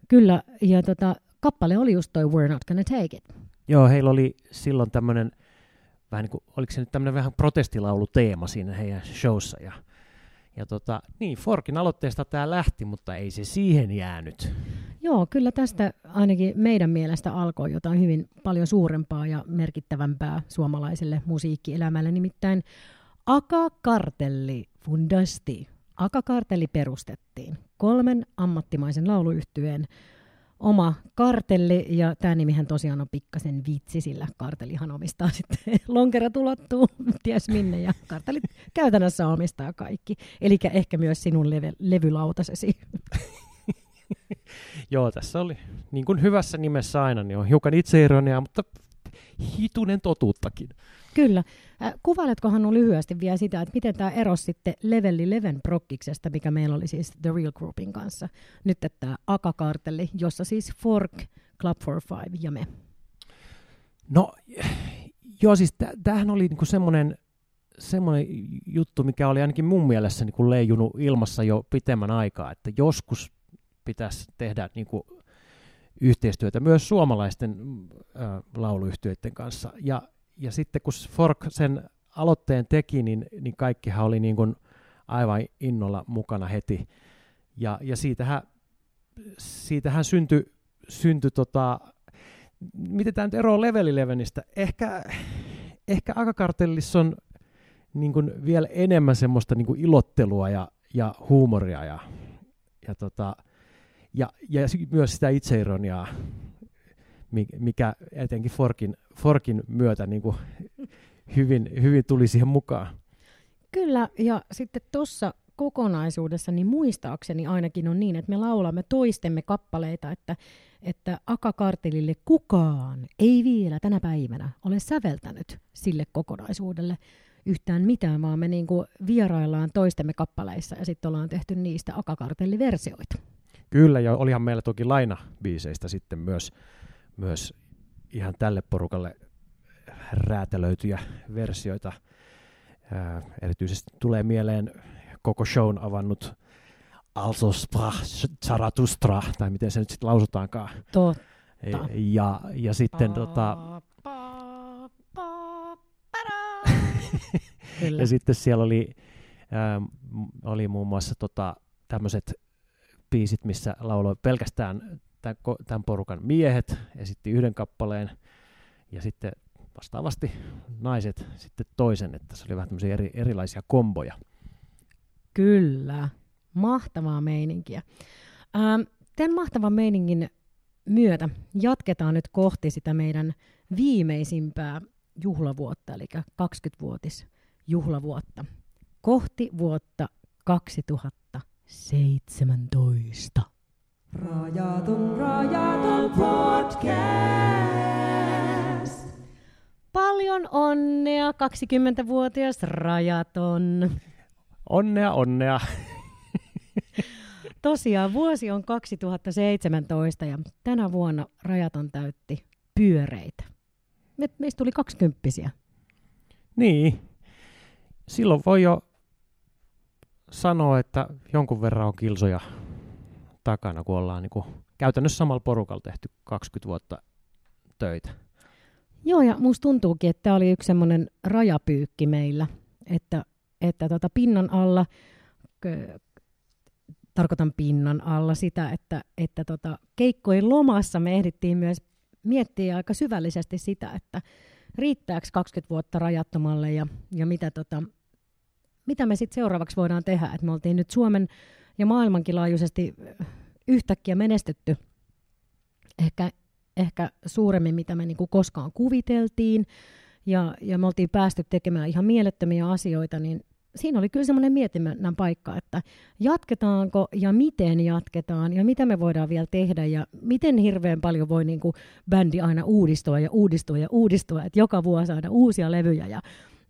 Kyllä, ja tota, kappale oli just toi We're Not Gonna Take It. joo, heillä oli silloin tämmöinen, vähän niin kuin, oliko se nyt tämmöinen vähän protestilauluteema siinä heidän showssa. Ja, ja tota, niin, Forkin aloitteesta tämä lähti, mutta ei se siihen jäänyt. Joo, kyllä tästä ainakin meidän mielestä alkoi jotain hyvin paljon suurempaa ja merkittävämpää suomalaiselle musiikkielämälle, nimittäin Aka Kartelli fundasti. Aka Kartelli perustettiin kolmen ammattimaisen lauluyhtyeen oma kartelli, ja tämä nimihän tosiaan on pikkasen vitsi, sillä kartellihan omistaa sitten (laughs) lonkerat ulottuu ties minne, ja kartellit käytännössä omistaa kaikki. Eli ehkä myös sinun levylautasesi. (laughs) (laughs) Joo, tässä oli niin kuin hyvässä nimessä aina, niin on hiukan itseironiaa, mutta hitunen totuuttakin. Kyllä. Äh, Kuvailetko Hannu lyhyesti vielä sitä, että miten tämä erosi sitten Levelli Leven prokkiksesta, mikä meillä oli siis The Real Groupin kanssa. Nyt tämä Aka-kartelli, jossa siis Fork, Club for Five ja me. No, joo, siis tä- tämähän oli niinku semmoinen semmoinen juttu, mikä oli ainakin mun mielessä niinku leijunut ilmassa jo pitemmän aikaa, että joskus pitäisi tehdä niinku yhteistyötä myös suomalaisten äh, lauluyhtiöiden kanssa. Ja, ja sitten kun Fork sen aloitteen teki, niin, niin kaikkihan oli niin kuin aivan innolla mukana heti. Ja, ja siitähän, siitähän syntyi, syntyi tota, miten tämä nyt eroaa Leveli Levenistä? Ehkä, ehkä Akakartellissa on niin kuin vielä enemmän semmoista niin kuin ilottelua ja, ja huumoria ja, ja, tota, ja, ja myös sitä itseironiaa, mikä etenkin Forkin, Forkin myötä niin kuin hyvin, hyvin tuli siihen mukaan. Kyllä, ja sitten tuossa kokonaisuudessa, niin muistaakseni ainakin on niin, että me laulamme toistemme kappaleita, että, että Akakartelille kukaan ei vielä tänä päivänä ole säveltänyt sille kokonaisuudelle yhtään mitään, vaan me niinku vieraillaan toistemme kappaleissa ja sitten ollaan tehty niistä Akakartelliversioita. Kyllä, ja olihan meillä toki lainabiiseistä sitten myös, myös ihan tälle porukalle räätälöityjä versioita. Ää, erityisesti tulee mieleen koko shown avannut Also sprach Zarathustra, tai miten se nyt sitten lausutaankaan. Totta. Ja, ja sitten tota, (laughs) Kyllä. ja sitten siellä oli, ää, oli muun muassa tota, tämmöiset biisit, missä lauloi pelkästään tämän, porukan miehet, esitti yhden kappaleen, ja sitten vastaavasti naiset sitten toisen, että se oli vähän tämmöisiä eri, erilaisia komboja. Kyllä, mahtavaa meininkiä. Ähm, tämän mahtavan meiningin myötä jatketaan nyt kohti sitä meidän viimeisimpää juhlavuotta, eli 20-vuotis juhlavuotta. Kohti vuotta 2017. Rajaton, rajaton podcast. Paljon onnea, 20-vuotias rajaton. Onnea, onnea. (laughs) Tosiaan vuosi on 2017 ja tänä vuonna rajaton täytti pyöreitä. Me, meistä tuli kaksikymppisiä. Niin, silloin voi jo sanoa, että jonkun verran on kilsoja takana, kun ollaan niin kuin käytännössä samalla porukalla tehty 20 vuotta töitä. Joo, ja musta tuntuukin, että tämä oli yksi semmoinen rajapyykki meillä, että, että tota pinnan alla, kö, tarkoitan pinnan alla sitä, että, että tota, keikkojen lomassa me ehdittiin myös miettiä aika syvällisesti sitä, että riittääkö 20 vuotta rajattomalle ja, ja mitä, tota, mitä me sitten seuraavaksi voidaan tehdä. Et me oltiin nyt Suomen ja maailmankin laajuisesti yhtäkkiä menestytty ehkä, ehkä suuremmin, mitä me niinku koskaan kuviteltiin. Ja, ja me oltiin päästy tekemään ihan mielettömiä asioita, niin siinä oli kyllä semmoinen mietinnän paikka, että jatketaanko ja miten jatketaan ja mitä me voidaan vielä tehdä ja miten hirveän paljon voi niin kuin bändi aina uudistua ja uudistua ja uudistua, että joka vuosi saada uusia levyjä ja,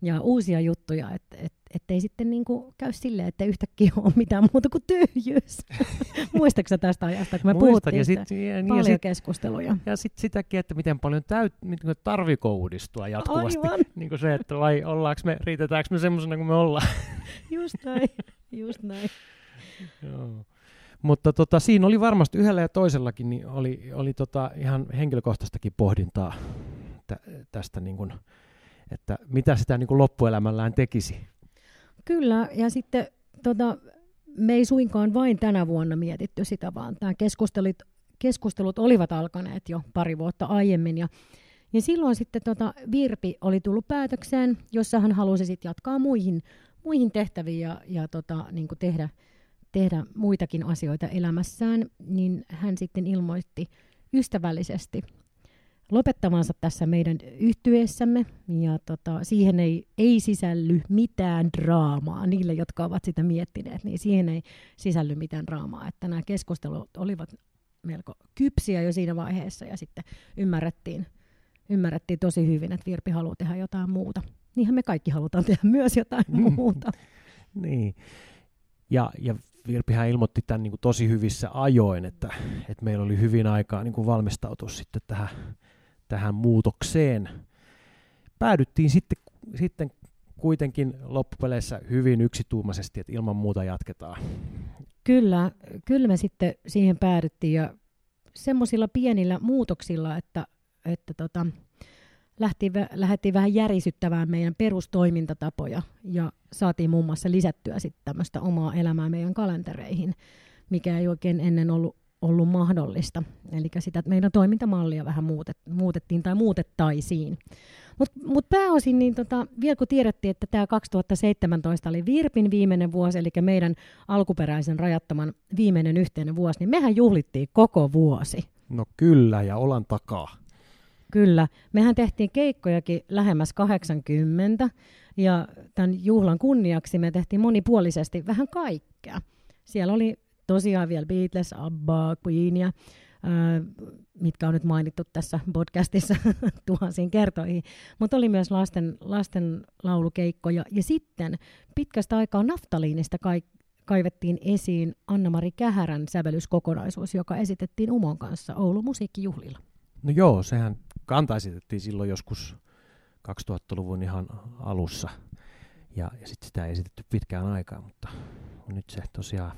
ja uusia juttuja, että et, ettei sitten niin kuin käy silleen, että yhtäkkiä ole mitään muuta kuin tyhjyys. (laughs) Muistatko tästä ajasta, kun me Muistan, puhuttiin ja sitä? sit, ja, niin, paljon ja sit, keskusteluja. ja sit sitäkin, että miten paljon täyt, miten tarviiko uudistua jatkuvasti. Aivan, (laughs) Niin kuin se, että vai ollaanko me, riitetäänkö me semmoisena kuin me ollaan. (laughs) just näin, just näin. Joo. Mutta tota, siinä oli varmasti yhdellä ja toisellakin niin oli, oli tota ihan henkilökohtaistakin pohdintaa tä, tästä, niin kuin, että mitä sitä niin kuin loppuelämällään tekisi. Kyllä, ja sitten tota, me ei suinkaan vain tänä vuonna mietitty sitä, vaan tämä keskustelu, keskustelut olivat alkaneet jo pari vuotta aiemmin. Ja, ja silloin sitten tota, Virpi oli tullut päätökseen, jossa hän halusi sitten jatkaa muihin, muihin tehtäviin ja, ja tota, niin tehdä, tehdä muitakin asioita elämässään, niin hän sitten ilmoitti ystävällisesti lopettavansa tässä meidän yhtyeessämme. Ja tota, siihen ei, ei sisälly mitään draamaa. Niille, jotka ovat sitä miettineet, niin siihen ei sisälly mitään draamaa. Että nämä keskustelut olivat melko kypsiä jo siinä vaiheessa ja sitten ymmärrettiin, ymmärrettiin tosi hyvin, että Virpi haluaa tehdä jotain muuta. Niinhän me kaikki halutaan tehdä (laughs) myös jotain muuta. niin. Ja, ja Virpihän ilmoitti tämän niin kuin tosi hyvissä ajoin, että, että meillä oli hyvin aikaa niin kuin valmistautua sitten tähän, tähän muutokseen. Päädyttiin sitten, sitten kuitenkin loppupeleissä hyvin yksituumaisesti, että ilman muuta jatketaan. Kyllä, kyllä me sitten siihen päädyttiin ja semmoisilla pienillä muutoksilla, että, että tota, lähti, lähdettiin vähän järisyttämään meidän perustoimintatapoja ja saatiin muun muassa lisättyä sitten tämmöistä omaa elämää meidän kalentereihin, mikä ei oikein ennen ollut, ollut mahdollista. Eli sitä että meidän toimintamallia vähän muutet, muutettiin tai muutettaisiin. Mutta mut pääosin, niin tota, vielä kun tiedettiin, että tämä 2017 oli Virpin viimeinen vuosi, eli meidän alkuperäisen rajattoman viimeinen yhteinen vuosi, niin mehän juhlittiin koko vuosi. No kyllä, ja olan takaa. Kyllä. Mehän tehtiin keikkojakin lähemmäs 80, ja tämän juhlan kunniaksi me tehtiin monipuolisesti vähän kaikkea. Siellä oli tosiaan vielä Beatles, ABBA, Queenia, mitkä on nyt mainittu tässä podcastissa (laughs) tuhansiin kertoihin. Mutta oli myös lasten, lasten laulukeikkoja. Ja sitten pitkästä aikaa naftaliinista kai, kaivettiin esiin Anna-Mari Kähärän sävellyskokonaisuus, joka esitettiin Umon kanssa Oulun musiikkijuhlilla. No joo, sehän kanta esitettiin silloin joskus 2000-luvun ihan alussa. Ja, ja sitten sitä ei esitetty pitkään aikaa, mutta nyt se tosiaan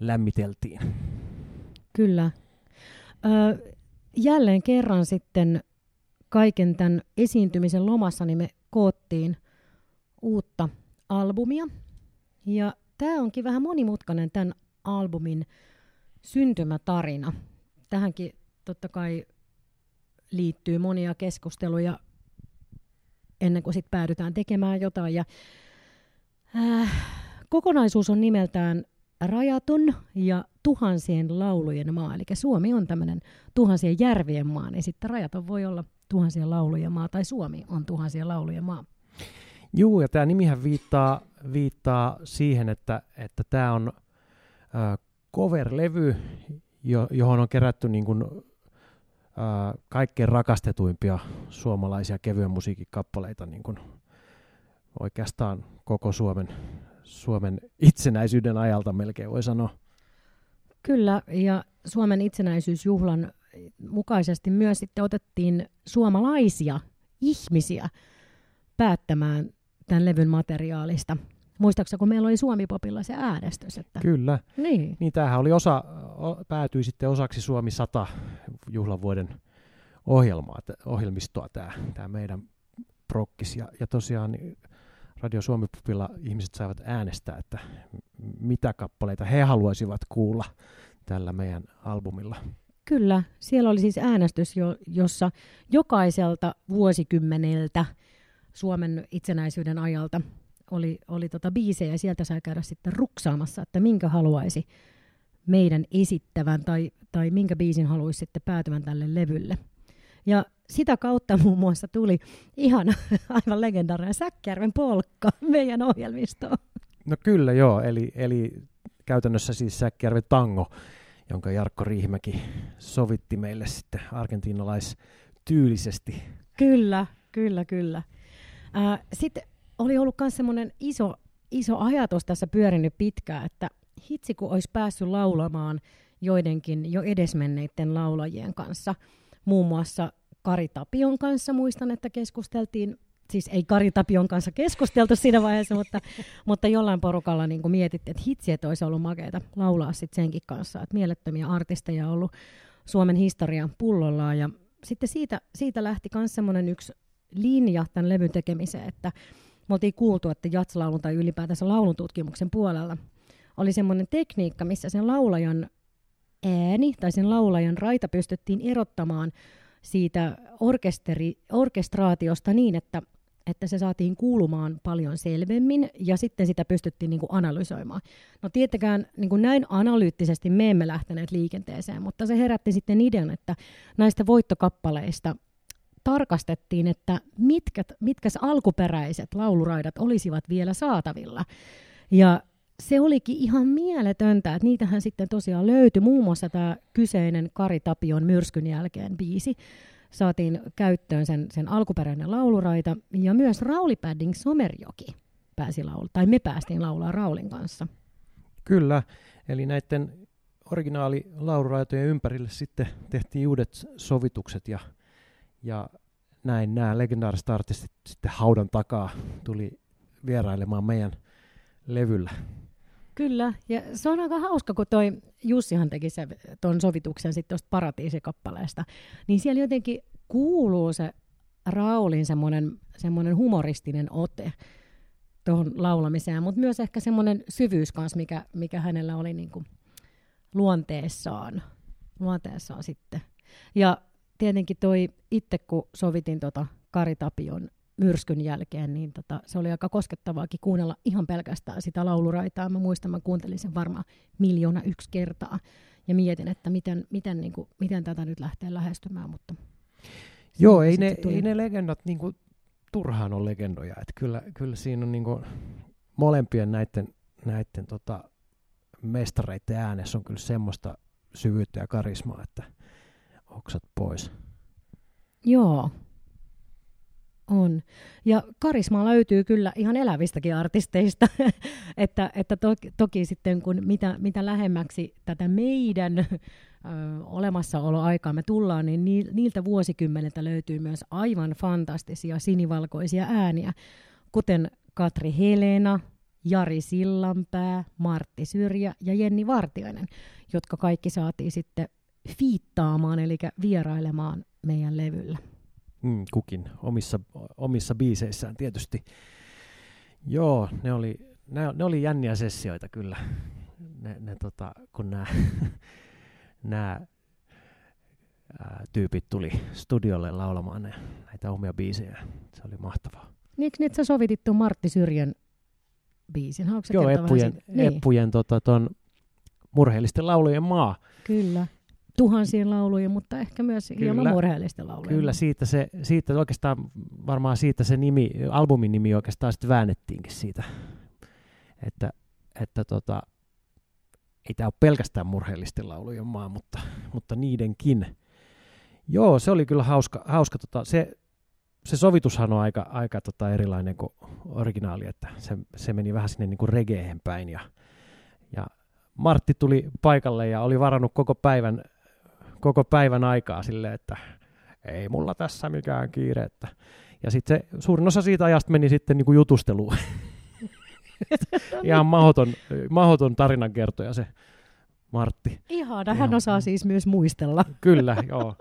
lämmiteltiin. Kyllä, Ö, jälleen kerran sitten kaiken tämän esiintymisen lomassa niin me koottiin uutta albumia. Ja tämä onkin vähän monimutkainen tämän albumin syntymätarina. Tähänkin totta kai liittyy monia keskusteluja ennen kuin sitten päädytään tekemään jotain. Ja, äh, kokonaisuus on nimeltään Rajatun ja tuhansien laulujen maa. Eli Suomi on tämmöinen tuhansien järvien maa, niin sitten rajaton voi olla tuhansien laulujen maa, tai Suomi on tuhansien laulujen maa. Joo, ja tämä nimihän viittaa, viittaa siihen, että että tämä on äh, cover-levy, jo, johon on kerätty niin kuin, äh, kaikkein rakastetuimpia suomalaisia kevyen musiikin kappaleita niin kuin oikeastaan koko Suomen, Suomen itsenäisyyden ajalta melkein voi sanoa. Kyllä, ja Suomen itsenäisyysjuhlan mukaisesti myös sitten otettiin suomalaisia ihmisiä päättämään tämän levyn materiaalista. Muistaakseni, kun meillä oli Suomi-popilla se äänestys? Että... Kyllä. Niin. niin tämähän oli osa, päätyi sitten osaksi Suomi 100 juhlavuoden ohjelmaa, ohjelmistoa tämä, tämä meidän prokkis. Ja, ja tosiaan niin Radio Suomi-pupilla ihmiset saivat äänestää, että mitä kappaleita he haluaisivat kuulla tällä meidän albumilla. Kyllä, siellä oli siis äänestys, jo, jossa jokaiselta vuosikymmeneltä Suomen itsenäisyyden ajalta oli, oli tota biisejä ja sieltä sai käydä sitten ruksaamassa, että minkä haluaisi meidän esittävän tai, tai minkä biisin haluaisi sitten päätyvän tälle levylle. Ja sitä kautta muun muassa tuli ihan (laughs) aivan legendaarinen Säkkärven polkka meidän ohjelmistoon. No kyllä joo, eli, eli käytännössä siis Säkkärven tango, jonka Jarkko Riihimäki sovitti meille sitten argentinalaistyylisesti. Kyllä, kyllä, kyllä. Äh, sitten oli ollut myös semmoinen iso, iso ajatus tässä pyörinyt pitkään, että hitsi kun olisi päässyt laulamaan joidenkin jo edesmenneiden laulajien kanssa, muun muassa Kari Tapion kanssa. Muistan, että keskusteltiin, siis ei Kari Tapion kanssa keskusteltu siinä vaiheessa, mutta, (laughs) mutta jollain porukalla niin kuin mietittiin, että hitsi, että olisi ollut makeita laulaa sitten senkin kanssa, että mielettömiä artisteja on ollut Suomen historian pullollaan ja sitten siitä, siitä lähti myös semmoinen yksi linja tämän levyn tekemiseen, että me oltiin kuultu, että jatslaulun tai ylipäätänsä laulun tutkimuksen puolella oli semmoinen tekniikka, missä sen laulajan ääni tai sen laulajan raita pystyttiin erottamaan siitä orkesteri, orkestraatiosta niin, että, että se saatiin kuulumaan paljon selvemmin ja sitten sitä pystyttiin niin kuin analysoimaan. No tietenkään niin kuin näin analyyttisesti me emme lähteneet liikenteeseen, mutta se herätti sitten idean, että näistä voittokappaleista tarkastettiin, että mitkä, mitkä alkuperäiset lauluraidat olisivat vielä saatavilla. Ja se olikin ihan mieletöntä, että niitähän sitten tosiaan löytyi. Muun muassa tämä kyseinen Kari Tapion myrskyn jälkeen biisi saatiin käyttöön sen, sen alkuperäinen lauluraita. Ja myös Rauli Padding Somerjoki pääsi laulaa, tai me päästiin laulaa Raulin kanssa. Kyllä, eli näiden originaali lauluraitojen ympärille sitten tehtiin uudet sovitukset ja, ja näin nämä legendaariset artistit sitten haudan takaa tuli vierailemaan meidän levyllä. Kyllä, ja se on aika hauska, kun toi Jussihan teki se, ton sovituksen sitten tuosta Paratiisikappaleesta, niin siellä jotenkin kuuluu se Raulin semmoinen, semmoinen humoristinen ote tuohon laulamiseen, mutta myös ehkä semmoinen syvyys kanssa, mikä, mikä hänellä oli niinku luonteessaan, luonteessaan sitten. Ja tietenkin toi itse, kun sovitin tota Kari Tapion myrskyn jälkeen, niin tota, se oli aika koskettavaakin kuunnella ihan pelkästään sitä lauluraitaa. Mä muistan, mä kuuntelin sen varmaan miljoona yksi kertaa ja mietin, että miten, miten, niin kuin, miten tätä nyt lähtee lähestymään. Mutta Joo, ei ne, ei ne legendat niin kuin, turhaan ole legendoja. Et kyllä, kyllä siinä on niin kuin, molempien näiden, näiden tota, mestareiden äänessä on kyllä semmoista syvyyttä ja karismaa, että oksat pois. Joo, on. Ja karismaa löytyy kyllä ihan elävistäkin artisteista, (laughs) että, että toki, toki sitten kun mitä, mitä lähemmäksi tätä meidän olemassaoloaikaa me tullaan, niin niiltä vuosikymmeniltä löytyy myös aivan fantastisia sinivalkoisia ääniä, kuten Katri Helena, Jari Sillanpää, Martti Syrjä ja Jenni Vartiainen, jotka kaikki saatiin sitten fiittaamaan, eli vierailemaan meidän levyllä mm, kukin omissa, omissa biiseissään tietysti. Joo, ne oli, ne, ne oli jänniä sessioita kyllä, ne, ne tota, kun nämä (laughs) nämä tyypit tuli studiolle laulamaan ne, näitä omia biisejä. Se oli mahtavaa. Niin, eikö sä sovitit tuon Martti Syrjän biisin? Joo, Eppujen, niin. Eppujen tota, ton murheellisten laulujen maa. Kyllä tuhansien lauluja, mutta ehkä myös kyllä, hieman murheellisten lauluja. Kyllä, siitä, se, siitä oikeastaan varmaan siitä se nimi, albumin nimi oikeastaan sitten väännettiinkin siitä, että, että tota, ei tämä ole pelkästään murheellisten laulujen maa, mutta, mutta niidenkin. Joo, se oli kyllä hauska. hauska tota, se, se sovitushan on aika, aika tota erilainen kuin originaali, että se, se meni vähän sinne niin kuin regeen päin. Ja, ja Martti tuli paikalle ja oli varannut koko päivän koko päivän aikaa silleen, että ei mulla tässä mikään kiire. Että. Ja sitten se, suurin osa siitä ajasta meni sitten niin kuin jutusteluun. (laughs) Ihan mahoton, mahoton tarinankertoja se Martti. Ihana, hän osaa siis myös muistella. Kyllä, joo.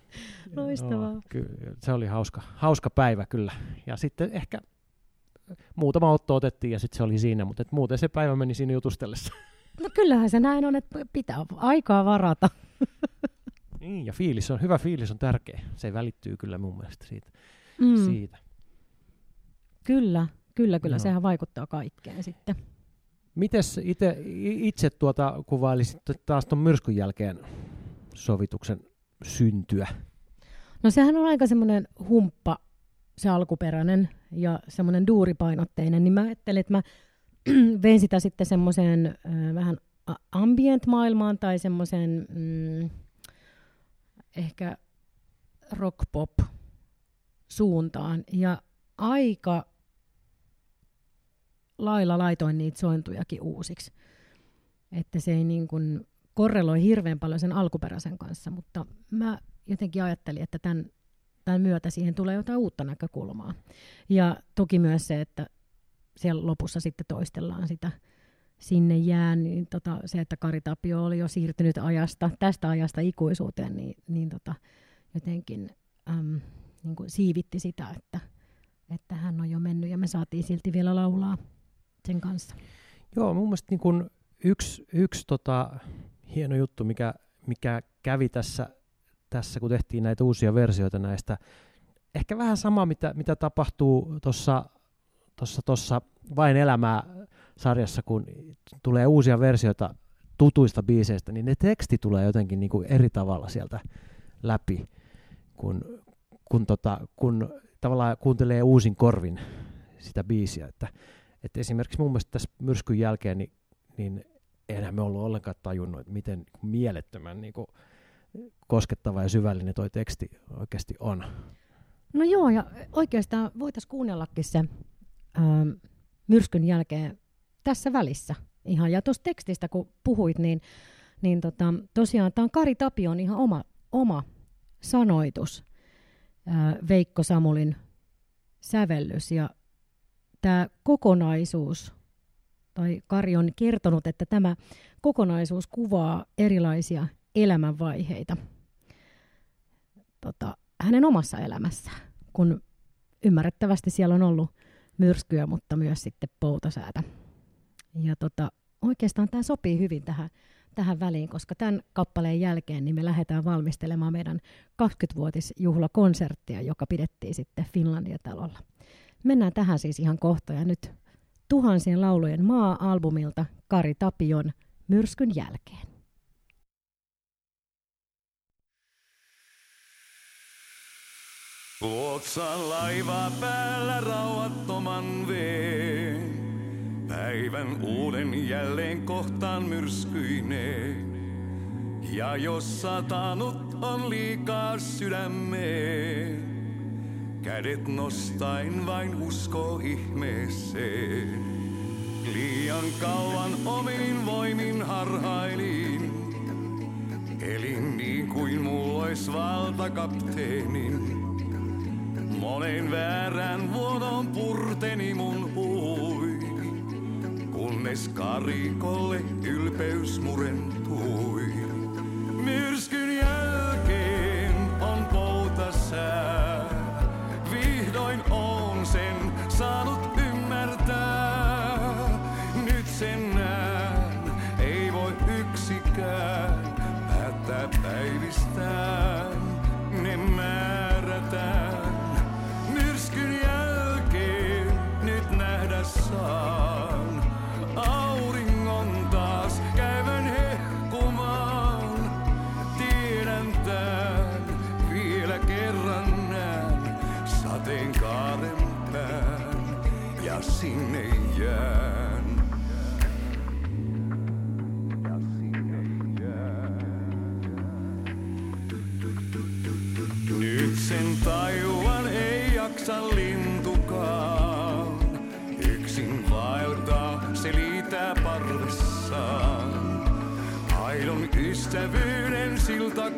(laughs) Loistavaa. Joo, ky- se oli hauska, hauska päivä kyllä. Ja sitten ehkä muutama otto otettiin ja sitten se oli siinä, mutta et muuten se päivä meni siinä jutustellessa. No kyllähän se näin on, että pitää aikaa varata. (laughs) Niin, ja fiilis on, hyvä fiilis on tärkeä. Se välittyy kyllä mun mielestä siitä. Mm. siitä. Kyllä, kyllä, kyllä. No. Sehän vaikuttaa kaikkeen sitten. Mites ite, itse tuota kuvailisit taas tuon myrskyn jälkeen sovituksen syntyä? No sehän on aika semmoinen humppa, se alkuperäinen ja semmoinen duuripainotteinen, niin mä ajattelin, että mä (clears throat) vein sitä sitten semmoiseen äh, vähän ambient-maailmaan tai semmoiseen mm, ehkä rock-pop suuntaan. Ja aika lailla laitoin niitä sointujakin uusiksi. Että se ei niin kuin korreloi hirveän paljon sen alkuperäisen kanssa, mutta mä jotenkin ajattelin, että tämän, tämän myötä siihen tulee jotain uutta näkökulmaa. Ja toki myös se, että siellä lopussa sitten toistellaan sitä sinne jää, niin tota, se, että Kari Tapio oli jo siirtynyt ajasta, tästä ajasta ikuisuuteen, niin, niin tota, jotenkin äm, niin kuin siivitti sitä, että, että hän on jo mennyt ja me saatiin silti vielä laulaa sen kanssa. Joo, mun mielestä niin kun yksi, yksi tota, hieno juttu, mikä, mikä kävi tässä, tässä, kun tehtiin näitä uusia versioita näistä. Ehkä vähän sama, mitä, mitä tapahtuu tuossa tossa, tossa Vain elämää sarjassa, kun tulee uusia versioita tutuista biiseistä, niin ne teksti tulee jotenkin niin kuin eri tavalla sieltä läpi, kun, kun, tota, kun tavallaan kuuntelee uusin korvin sitä biisiä. Että, että esimerkiksi mun mielestä tässä myrskyn jälkeen, niin, niin enhän me ollut ollenkaan tajunnut, että miten mielettömän niin kuin, koskettava ja syvällinen toi teksti oikeasti on. No joo, ja oikeastaan voitaisiin kuunnellakin se ää, myrskyn jälkeen tässä välissä ihan. Ja tuosta tekstistä, kun puhuit, niin, niin tota, tosiaan tämä on Kari Tapion ihan oma, oma sanoitus, ää, Veikko Samulin sävellys. Ja tämä kokonaisuus, tai Kari on kertonut, että tämä kokonaisuus kuvaa erilaisia elämänvaiheita tota, hänen omassa elämässään, kun ymmärrettävästi siellä on ollut myrskyä, mutta myös sitten poutasäätä. Ja tota, oikeastaan tämä sopii hyvin tähän, tähän väliin, koska tämän kappaleen jälkeen niin me lähdetään valmistelemaan meidän 20-vuotisjuhlakonserttia, joka pidettiin sitten Finlandia-talolla. Mennään tähän siis ihan kohta ja nyt tuhansien laulujen maa-albumilta Kari Tapion Myrskyn jälkeen. Luotsaan laiva päällä rauhattoman veen. Päivän uuden jälleen kohtaan myrskyineen. Ja jos satanut on liikaa sydämeen, kädet nostain vain usko ihmeeseen. Liian kauan omin voimin harhailin, elin niin kuin mulla ois valtakapteenin. Monen väärän vuodon purteni mun kunnes karikolle ylpeys murentui. Myrskyn jälkeen on poutasää, vihdoin on sen saanut tajuan ei jaksa lintukaan. Yksin vaeltaa se liitää parvessaan. Aidon ystävyyden silta.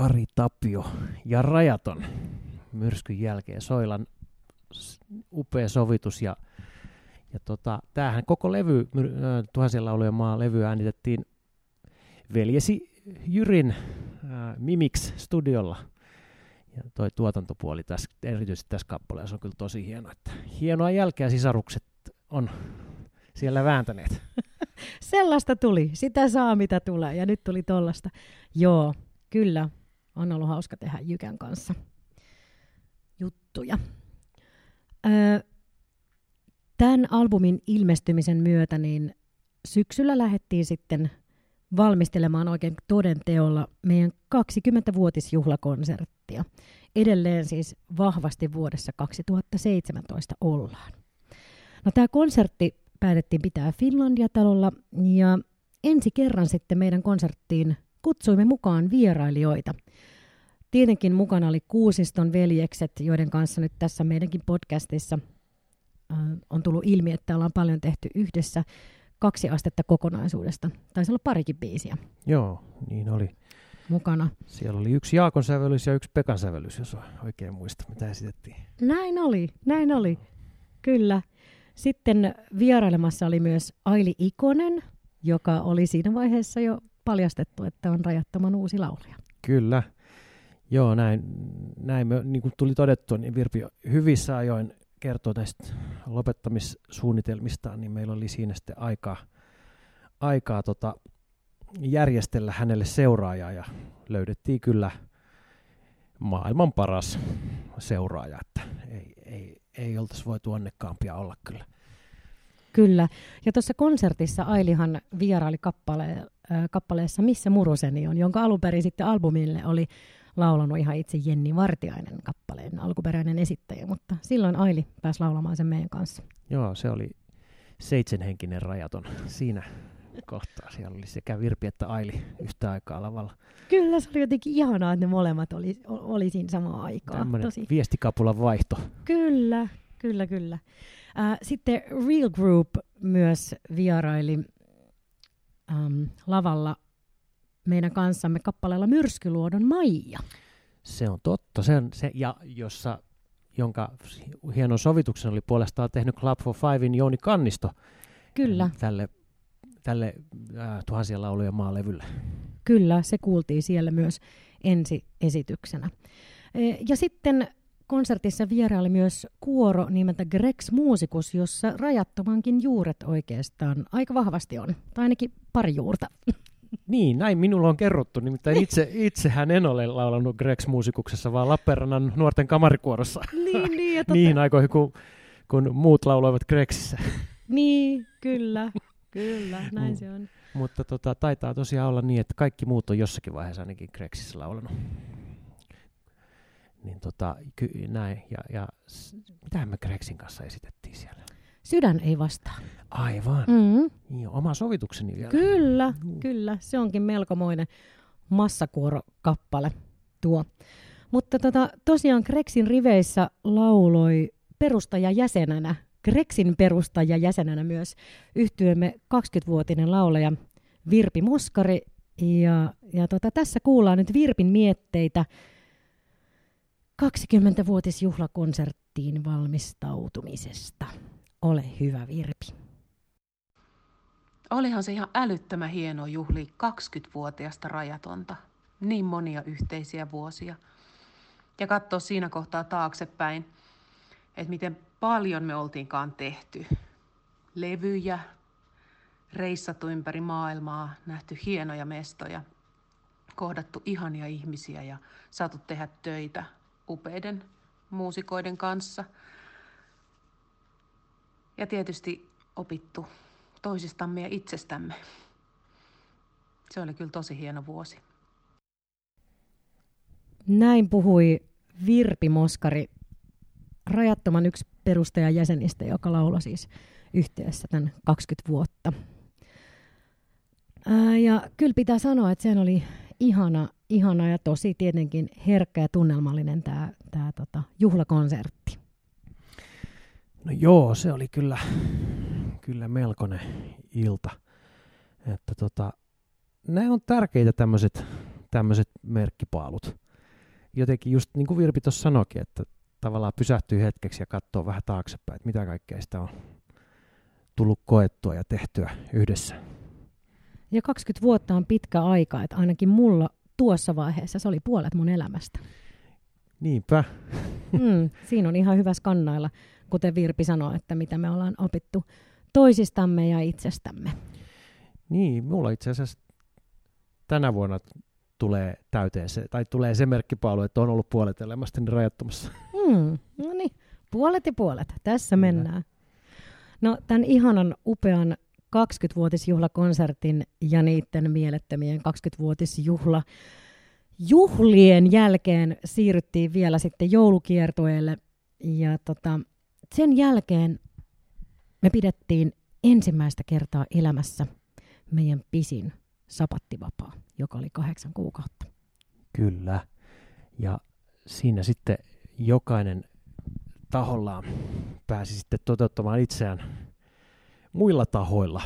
Kari Tapio ja Rajaton myrskyn jälkeen. Soilan upea sovitus ja, ja tota, tämähän koko levy, Tuhansien laulujen maa levy äänitettiin veljesi Jyrin äh, Mimix studiolla. Ja toi tuotantopuoli tässä, erityisesti tässä kappaleessa on kyllä tosi hieno. Että hienoa jälkeä sisarukset on siellä vääntäneet. (laughs) Sellaista tuli. Sitä saa, mitä tulee. Ja nyt tuli tollasta. Joo, kyllä. On ollut hauska tehdä Jykän kanssa juttuja. Öö, tämän albumin ilmestymisen myötä niin syksyllä lähdettiin sitten valmistelemaan oikein toden teolla meidän 20-vuotisjuhlakonserttia. Edelleen siis vahvasti vuodessa 2017 ollaan. No tämä konsertti päätettiin pitää Finlandia-talolla ja ensi kerran sitten meidän konserttiin kutsuimme mukaan vierailijoita. Tietenkin mukana oli Kuusiston veljekset, joiden kanssa nyt tässä meidänkin podcastissa äh, on tullut ilmi, että ollaan paljon tehty yhdessä kaksi astetta kokonaisuudesta. Taisi olla parikin biisiä Joo, niin oli. mukana. Siellä oli yksi Jaakon sävellys ja yksi Pekan sävellys, jos oikein muista, mitä esitettiin. Näin oli, näin oli. Kyllä. Sitten vierailemassa oli myös Aili Ikonen, joka oli siinä vaiheessa jo paljastettu, että on rajattoman uusi laulaja. Kyllä. Joo, näin, näin me, niin kuin tuli todettua, niin Virpi hyvissä ajoin kertoi tästä lopettamissuunnitelmistaan, niin meillä oli siinä sitten aikaa, aikaa tota, järjestellä hänelle seuraajaa ja löydettiin kyllä maailman paras seuraaja, että ei, ei, ei oltaisi voitu onnekkaampia olla kyllä. Kyllä. Ja tuossa konsertissa Ailihan vieraili kappale, äh, kappaleessa Missä muruseni on, jonka alun perin sitten albumille oli laulanut ihan itse Jenni Vartiainen kappaleen alkuperäinen esittäjä, mutta silloin Aili pääsi laulamaan sen meidän kanssa. Joo, se oli seitsemänhenkinen rajaton siinä kohtaa. Siellä oli sekä Virpi että Aili yhtä aikaa lavalla. Kyllä, se oli jotenkin ihanaa, että ne molemmat oli, oli siinä samaan aikaan. Tämmöinen Tosi. viestikapulan vaihto. Kyllä, kyllä, kyllä. Äh, sitten Real Group myös vieraili ähm, lavalla meidän kanssamme kappaleella Myrskyluodon Maija. Se on totta. Se, on se, ja jossa, jonka hienon sovituksen oli puolestaan tehnyt Club for Fivein Jouni Kannisto Kyllä, tälle, tälle äh, tuhansien laulujen maalevylle. kyllä, se kuultiin siellä myös ensi esityksenä. E, Ja sitten konsertissa vieraili myös kuoro nimeltä Grex Musikus, jossa rajattomankin juuret oikeastaan aika vahvasti on, tai ainakin pari juurta. Niin, näin minulla on kerrottu. Nimittäin itse, itsehän en ole laulanut Grex-muusikuksessa, vaan Lappeenrannan nuorten kamarikuorossa niin, niin, ja (laughs) totta, niihin aikoihin, kun, kun muut lauloivat Grexissä. niin, kyllä, kyllä, (laughs) näin Mm. se on. Mutta tota, taitaa tosiaan olla niin, että kaikki muut on jossakin vaiheessa ainakin Grexissä laulanut. Niin tota, ky- näin. Ja, ja s- mitähän me Grexin kanssa esitettiin siellä? Sydän ei vastaa. Aivan. Mm, Niin, oma sovitukseni vielä. kyllä, Juu. kyllä, se onkin melkomoinen massakuorokappale tuo. Mutta tota, tosiaan Grexin riveissä lauloi perustajajäsenenä, Grexin perustajajäsenenä myös yhtyömme 20-vuotinen laulaja Virpi Moskari. Ja, ja tota, tässä kuullaan nyt Virpin mietteitä 20-vuotisjuhlakonserttiin valmistautumisesta. Ole hyvä Virpi. Olihan se ihan älyttömän hieno juhli 20-vuotiasta rajatonta. Niin monia yhteisiä vuosia. Ja katsoa siinä kohtaa taaksepäin, että miten paljon me oltiinkaan tehty. Levyjä, reissattu ympäri maailmaa, nähty hienoja mestoja, kohdattu ihania ihmisiä ja saatu tehdä töitä upeiden muusikoiden kanssa. Ja tietysti opittu toisistamme ja itsestämme. Se oli kyllä tosi hieno vuosi. Näin puhui Virpi Moskari, rajattoman yksi perustajajäsenistä, joka lauloi siis yhteydessä tämän 20 vuotta. Ää, ja kyllä pitää sanoa, että sen oli ihana, ihana ja tosi tietenkin herkkä ja tunnelmallinen tämä tää, tota, juhlakonsertti. No joo, se oli kyllä, kyllä melkoinen ilta. Että tota, nämä on tärkeitä tämmöiset tämmöiset merkkipaalut. Jotenkin just niin kuin Virpi tuossa sanoikin, että tavallaan pysähtyy hetkeksi ja katsoo vähän taaksepäin, että mitä kaikkea sitä on tullut koettua ja tehtyä yhdessä. Ja 20 vuotta on pitkä aika, että ainakin mulla tuossa vaiheessa se oli puolet mun elämästä. Niinpä. Mm, siinä on ihan hyvä skannailla, kuten Virpi sanoi, että mitä me ollaan opittu toisistamme ja itsestämme. Niin, mulla itse asiassa tänä vuonna tulee täyteen se, tai tulee se merkkipaalu, että on ollut puolet elämästäni rajattomassa. Mm, no niin, puolet ja puolet. Tässä Kyllä. mennään. No, tämän ihanan upean 20-vuotisjuhlakonsertin ja niiden mielettömien 20-vuotisjuhla juhlien jälkeen siirryttiin vielä sitten joulukiertueelle. Ja tota, sen jälkeen me pidettiin ensimmäistä kertaa elämässä meidän pisin sapattivapaa, joka oli kahdeksan kuukautta. Kyllä. Ja siinä sitten jokainen tahollaan pääsi sitten toteuttamaan itseään muilla tahoilla.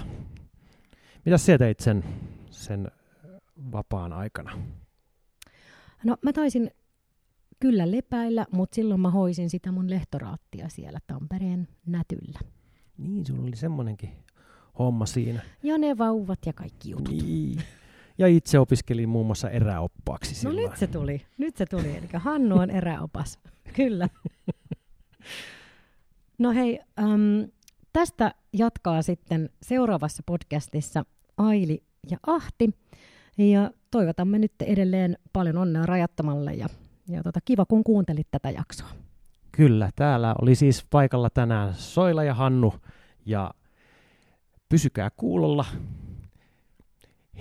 Mitä sä teit sen, sen vapaan aikana? No mä taisin kyllä lepäillä, mutta silloin mä hoisin sitä mun lehtoraattia siellä Tampereen nätyllä. Niin, sulla oli semmoinenkin homma siinä. Ja ne vauvat ja kaikki jutut. Niin. Ja itse opiskelin muun muassa eräoppaaksi No silloin. nyt se tuli, nyt se tuli. Eli Hannu on eräopas, (laughs) kyllä. No hei, äm, tästä jatkaa sitten seuraavassa podcastissa Aili ja Ahti. Ja toivotamme nyt edelleen paljon onnea rajattomalle ja, ja tota, kiva kun kuuntelit tätä jaksoa. Kyllä, täällä oli siis paikalla tänään Soila ja Hannu ja pysykää kuulolla.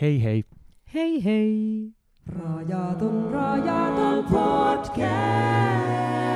Hei hei! Hei hei! Rajaton, rajaton podcast.